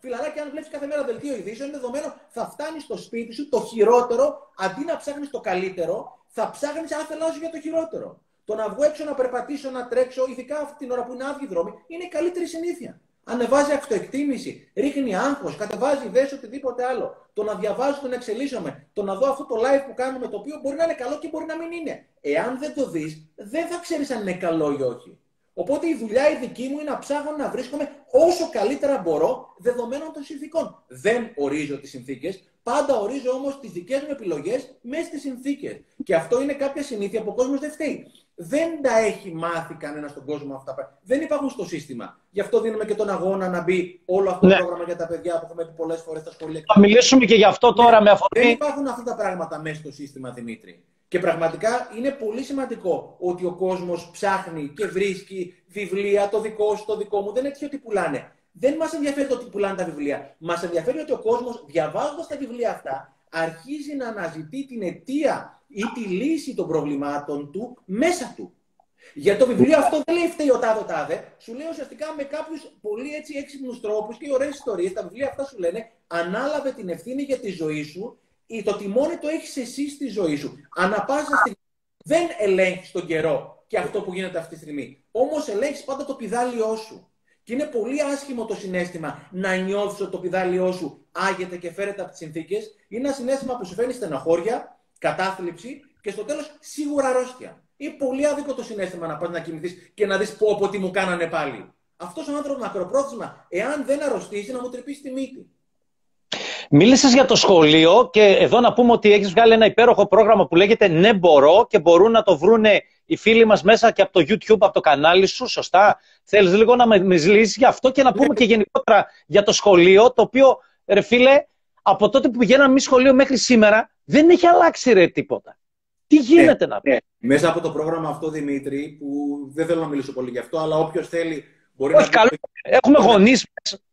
Φιλαράκι, αν βλέπει κάθε μέρα δελτίο ειδήσεων, είναι δεδομένο θα φτάνει στο σπίτι σου το χειρότερο, αντί να ψάχνεις το καλύτερο, θα ψάχνεις άθελά σου για το χειρότερο. Το να βγω έξω να περπατήσω, να τρέξω, ειδικά αυτή την ώρα που είναι άδειοι δρόμοι, είναι η καλύτερη συνήθεια. Ανεβάζει αυτοεκτίμηση, ρίχνει άγχος, κατεβάζει ιδέες, οτιδήποτε άλλο. Το να διαβάζω, το να εξελίσσομαι, το να δω αυτό το live που κάνουμε, το οποίο μπορεί να είναι καλό και μπορεί να μην είναι. Εάν δεν το δεις, δεν θα ξέρεις αν είναι καλό ή όχι. Οπότε η δουλειά η δική μου είναι να ψάχνω να βρίσκομαι όσο καλύτερα μπορώ δεδομένων των συνθήκων. Δεν ορίζω τις συνθήκες, πάντα ορίζω όμως τις δικές μου επιλογές μέσα στις συνθήκες. Και αυτό είναι κάποια συνήθεια που ο κόσμος δεν φταίει. Δεν τα έχει μάθει κανένα στον κόσμο αυτά. Δεν υπάρχουν στο σύστημα. Γι' αυτό δίνουμε και τον αγώνα να μπει όλο αυτό το ναι. πρόγραμμα για τα παιδιά που έχουμε πει πολλές φορές στα σχολεία. Θα μιλήσουμε και γι' αυτό τώρα ναι. με αφορμή. Δεν υπάρχουν αυτά τα πράγματα μέσα στο σύστημα, Δημήτρη. Και πραγματικά είναι πολύ σημαντικό ότι ο κόσμος ψάχνει και βρίσκει βιβλία, το δικό σου, το δικό μου. Δεν είναι ότι πουλάνε. Δεν μας ενδιαφέρει το ότι πουλάνε τα βιβλία. Μας ενδιαφέρει ότι ο κόσμος, διαβάζοντας τα βιβλία αυτά, αρχίζει να αναζητεί την αιτία ή τη λύση των προβλημάτων του μέσα του. Για το βιβλίο αυτό δεν λέει φταίει ο τάδε τάδε. Σου λέει ουσιαστικά με κάποιους πολύ έτσι έξυπνους τρόπους και ωραίες ιστορίες. Τα βιβλία αυτά σου λένε ανάλαβε την ευθύνη για τη ζωή σου το τιμόνι το έχεις εσύ στη ζωή σου. Ανά πάσα στιγμή δεν ελέγχεις τον καιρό και αυτό που γίνεται αυτή τη στιγμή. Όμως ελέγχεις πάντα το πιδάλιό σου. Και είναι πολύ άσχημο το συνέστημα να νιώθεις ότι το πιδάλιό σου άγεται και φέρεται από τις συνθήκες. Είναι ένα συνέστημα που σου φέρνει στεναχώρια, κατάθλιψη και στο τέλος σίγουρα αρρώστια. Είναι πολύ άδικο το συνέστημα να πας να κοιμηθείς και να δεις πω, πω τι μου κάνανε πάλι. Αυτός ο άνθρωπος μακροπρόθεσμα, εάν δεν αρρωστήσει, να μου τρυπήσει τη μύτη. Μίλησες για το σχολείο και εδώ να πούμε ότι έχεις βγάλει ένα υπέροχο πρόγραμμα που λέγεται «Ναι μπορώ» και μπορούν να το βρούνε οι φίλοι μας μέσα και από το YouTube, από το κανάλι σου, σωστά; Θέλεις λίγο να με μιλήσεις για αυτό και να πούμε και γενικότερα για το σχολείο, το οποίο, ρε φίλε, από τότε που πηγαίναμε εμείς σχολείο μέχρι σήμερα, δεν έχει αλλάξει ρε τίποτα. Τι γίνεται να πει. Ναι. Μέσα από το πρόγραμμα αυτό, Δημήτρη, που δεν θέλω να μιλήσω πολύ γι' αυτό, αλλά όποιος θέλει μπορεί Όχι, να... Καλό. Έχουμε γονείς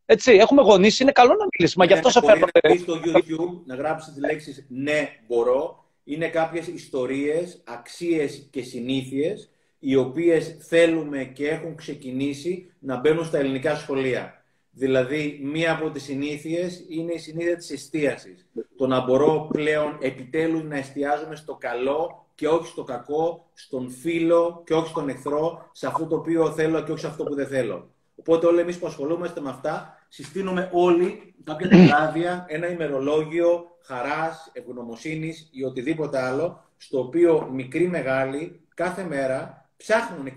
έτσι, έχουμε γονείς, είναι καλό να μιλήσουμε. Γι' αυτό σε φέρνω. Να στο YouTube, να γράψει τις λέξεις Ναι, μπορώ Είναι κάποιες ιστορίες, αξίες και συνήθειες οι οποίες θέλουμε και έχουν ξεκινήσει να μπαίνουν στα ελληνικά σχολεία. Δηλαδή, μία από τις συνήθειες είναι η συνήθεια της εστίασης. Το να μπορώ πλέον επιτέλους να εστιάζομαι στο καλό και όχι στο κακό, στον φίλο και όχι στον εχθρό, σε αυτό το οποίο θέλω και όχι σε αυτό που δεν θέλω. Οπότε όλοι εμείς που ασχολούμαστε με αυτά, συστήνουμε όλοι κάποια τετράδια, ένα ημερολόγιο χαράς, ευγνωμοσύνης ή οτιδήποτε άλλο, στο οποίο μικροί μεγάλοι κάθε μέρα ψάχνουν,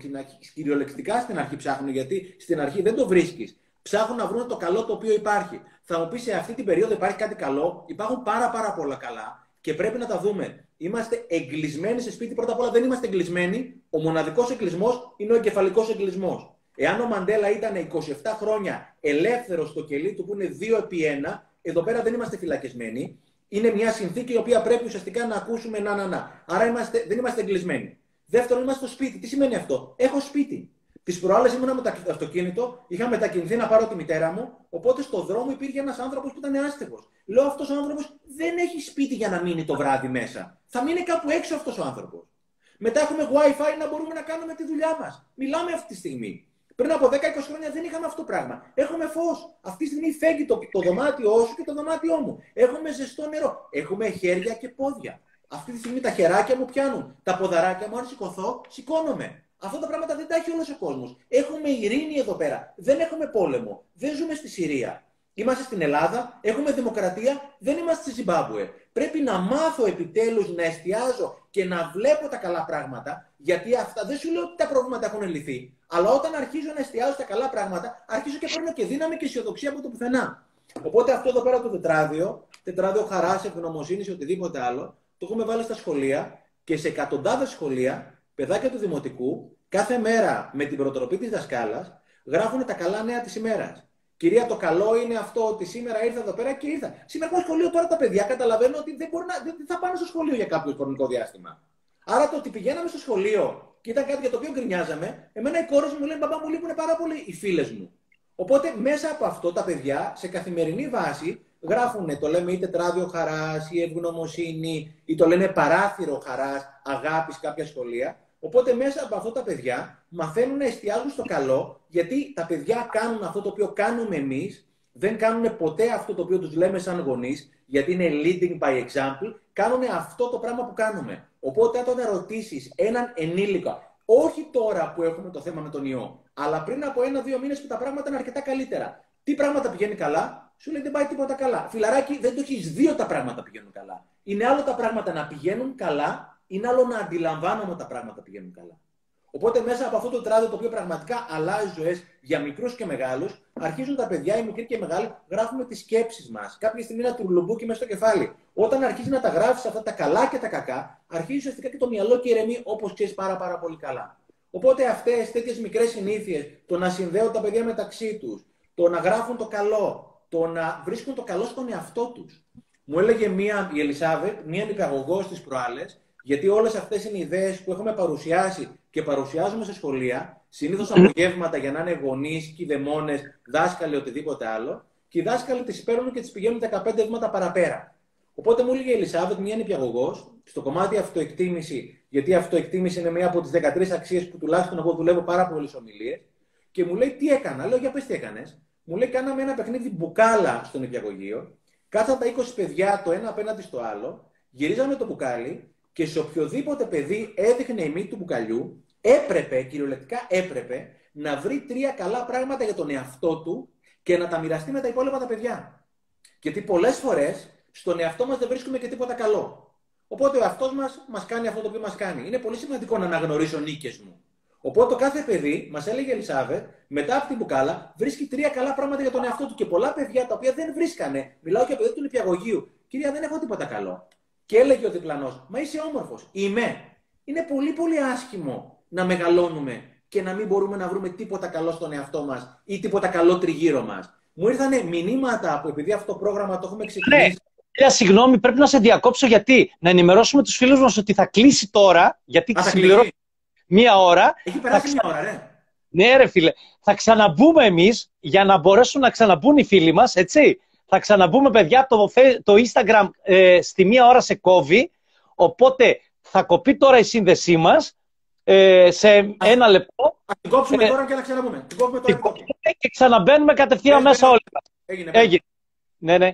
κυριολεκτικά στην αρχή ψάχνουν, γιατί στην αρχή δεν το βρίσκεις. Ψάχνουν να βρουν το καλό το οποίο υπάρχει. Θα μου πεις σε αυτή την περίοδο υπάρχει κάτι καλό. Υπάρχουν πάρα, πάρα πολλά καλά και πρέπει να τα δούμε. Είμαστε εγκλεισμένοι σε σπίτι. Πρώτα απ' όλα δεν είμαστε εγκλεισμένοι. Ο μοναδικός εγκλισμός είναι ο εγκεφαλικός εγκλισμός. Εάν ο Μαντέλα ήταν 27 χρόνια ελεύθερος στο κελί του που είναι 2 επί 1, εδώ πέρα δεν είμαστε φυλακισμένοι. Είναι μια συνθήκη η οποία πρέπει ουσιαστικά να ακούσουμε να, να, να. Άρα είμαστε, δεν είμαστε εγκλεισμένοι. Δεύτερον, είμαστε στο σπίτι. Τι σημαίνει αυτό; Έχω σπίτι. Τις προάλλες ήμουνα με το αυτοκίνητο, είχα μετακινηθεί να πάρω τη μητέρα μου, οπότε στο δρόμο υπήρχε ένας άνθρωπος που ήταν άστεγος. Λέω αυτός ο άνθρωπος δεν έχει σπίτι για να μείνει το βράδυ μέσα. Θα μείνει κάπου έξω αυτός ο άνθρωπος. Μετά έχουμε WiFi να μπορούμε να κάνουμε τη δουλειά μας. Μιλάμε αυτή τη στιγμή. Πριν από 10-20 χρόνια δεν είχαμε αυτό το πράγμα. Έχουμε φως. Αυτή τη στιγμή φέγγει το, το δωμάτιό σου και το δωμάτιό μου. Έχουμε ζεστό νερό. Έχουμε χέρια και πόδια. Αυτή τη στιγμή τα χεράκια μου πιάνουν. Τα ποδαράκια μου, αν σηκωθώ, σηκώνομαι. Αυτά τα πράγματα δεν τα έχει όλος ο κόσμος. Έχουμε ειρήνη εδώ πέρα. Δεν έχουμε πόλεμο. Δεν ζούμε στη Συρία. Είμαστε στην Ελλάδα, έχουμε δημοκρατία, δεν είμαστε στη Ζιμπάμπουε. Πρέπει να μάθω επιτέλους να εστιάζω και να βλέπω τα καλά πράγματα, γιατί αυτά δεν σου λέω ότι τα προβλήματα έχουν λυθεί. Αλλά όταν αρχίζω να εστιάζω στα καλά πράγματα, αρχίζω και παίρνω και δύναμη και αισιοδοξία από το πουθενά. Οπότε αυτό εδώ πέρα το τετράδιο, τετράδιο χαράς, ευγνωμοσύνης ή οτιδήποτε άλλο, το έχουμε βάλει στα σχολεία και σε εκατοντάδες σχολεία παιδάκια του Δημοτικού, κάθε μέρα με την προτροπή της δασκάλας, γράφουν τα καλά νέα της ημέρας. Κυρία, το καλό είναι αυτό ότι σήμερα ήρθα εδώ πέρα και ήρθα. Σήμερα έχω σχολείο τώρα τα παιδιά καταλαβαίνουν ότι δεν, μπορεί να, δεν θα πάνε στο σχολείο για κάποιο χρονικό διάστημα. Άρα το ότι πηγαίναμε στο σχολείο και ήταν κάτι για το οποίο γκρινιάζαμε, εμένα οι κόρες μου λένε Μπαμπά μου λείπουν πάρα πολύ οι φίλες μου. Οπότε μέσα από αυτό τα παιδιά σε καθημερινή βάση γράφουν, το λέμε είτε τράδιο χαράς ή ευγνωμοσύνη, ή το λένε παράθυρο χαράς, αγάπης κάποια σχολεία. Οπότε μέσα από αυτό τα παιδιά μαθαίνουν να εστιάζουν στο καλό, γιατί τα παιδιά κάνουν αυτό το οποίο κάνουμε εμείς, δεν κάνουν ποτέ αυτό το οποίο τους λέμε σαν γονείς, γιατί είναι leading by example, κάνουν αυτό το πράγμα που κάνουμε. Οπότε, όταν ρωτήσει έναν ενήλικα, όχι τώρα που έχουμε το θέμα με τον ιό, αλλά πριν από ένα-δύο μήνες που τα πράγματα είναι αρκετά καλύτερα, τι πράγματα πηγαίνει καλά, σου λέει δεν πάει τίποτα καλά. Φιλαράκι, δεν το έχεις δει τα πράγματα πηγαίνουν καλά. Είναι άλλο τα πράγματα να πηγαίνουν καλά είναι άλλο να αντιλαμβάνομαι τα πράγματα πηγαίνουν καλά. Οπότε μέσα από αυτό το τράδο το οποίο πραγματικά αλλάζει ζωές για μικρούς και μεγάλους, αρχίζουν τα παιδιά, οι μικροί και οι μεγάλοι, γράφουμε τις σκέψεις μας. Κάποια στιγμή ένα τουρλουμπούκι μέσα στο κεφάλι. Όταν αρχίζει να τα γράφεις αυτά τα καλά και τα κακά, αρχίζει ουσιαστικά και το μυαλό και ηρεμεί όπως ξέρεις πάρα, πάρα πολύ καλά. Οπότε αυτές τέτοιες μικρές συνήθειες, το να συνδέουν τα παιδιά μεταξύ τους, το να γράφουν το καλό, το να βρίσκουν το καλό στον εαυτό τους. Μου έλεγε μία, η Ελισάβετ, μία νηπιαγωγό στι προάλλες, γιατί όλες αυτές είναι ιδέες που έχουμε παρουσιάσει και παρουσιάζουμε σε σχολεία, συνήθως απογεύματα για να είναι γονείς, κυδεμόνες, δάσκαλοι, οτιδήποτε άλλο, και οι δάσκαλοι τις παίρνουν και τις πηγαίνουν 15 βήματα παραπέρα. Οπότε μου έλεγε η Ελισάβετ, μια νηπιαγωγό, στο κομμάτι αυτοεκτίμηση, γιατί η αυτοεκτίμηση είναι μία από τις 13 αξίες που τουλάχιστον εγώ δουλεύω πάρα πολλές ομιλίες, και μου λέει τι έκανα; Λέω για πες τι έκανες. Μου λέει κάναμε ένα παιχνίδι μπουκάλα στο νηπιαγωγείο, κάτσαν τα 20 παιδιά το ένα απέναντι στο άλλο, γυρίζαμε το μπουκάλι και σε οποιοδήποτε παιδί έδειχνε η μύτη του μπουκαλιού, έπρεπε, κυριολεκτικά έπρεπε, να βρει τρία καλά πράγματα για τον εαυτό του και να τα μοιραστεί με τα υπόλοιπα τα παιδιά. Γιατί πολλές φορές στον εαυτό μας δεν βρίσκουμε και τίποτα καλό. Οπότε ο εαυτός μας μας κάνει αυτό το οποίο μας κάνει. Είναι πολύ σημαντικό να αναγνωρίσω νίκες μου. Οπότε το κάθε παιδί, μας έλεγε η Ελισάβετ, μετά από την μπουκάλα, βρίσκει τρία καλά πράγματα για τον εαυτό του. Και πολλά παιδιά τα οποία δεν βρίσκανε, μιλάω για παιδιά του νηπιαγωγείου. Κυρία, δεν έχω τίποτα καλό. Και έλεγε ο διπλανός, Μα είσαι όμορφος. Είμαι. Είναι πολύ πολύ άσχημο να μεγαλώνουμε και να μην μπορούμε να βρούμε τίποτα καλό στον εαυτό μας ή τίποτα καλό τριγύρω μας. Μου ήρθαν μηνύματα που επειδή αυτό το πρόγραμμα το έχουμε ξεκινήσει. Ναι. συγγνώμη, πρέπει να σε διακόψω γιατί να ενημερώσουμε τους φίλους μας ότι θα κλείσει τώρα. Γιατί συμπληρώνει μία ώρα. Έχει περάσει μία ώρα, ρε. Ναι, ρε φίλε. Θα ξαναμπούμε εμείς για να μπορέσουν να ξαναμπούν οι φίλοι μας, έτσι. Θα ξαναμπούμε, παιδιά, το, το Instagram ε, στη μία ώρα σε κόβει. Οπότε θα κοπεί τώρα η σύνδεσή μας ε, σε ένα λεπτό. Θα την κόψουμε τώρα και να ξαναπούμε. Την κόψουμε τώρα. Και ξαναμπαίνουμε κατευθείαν μέσα όλοι. Έγινε. Έγινε. Ναι, ναι.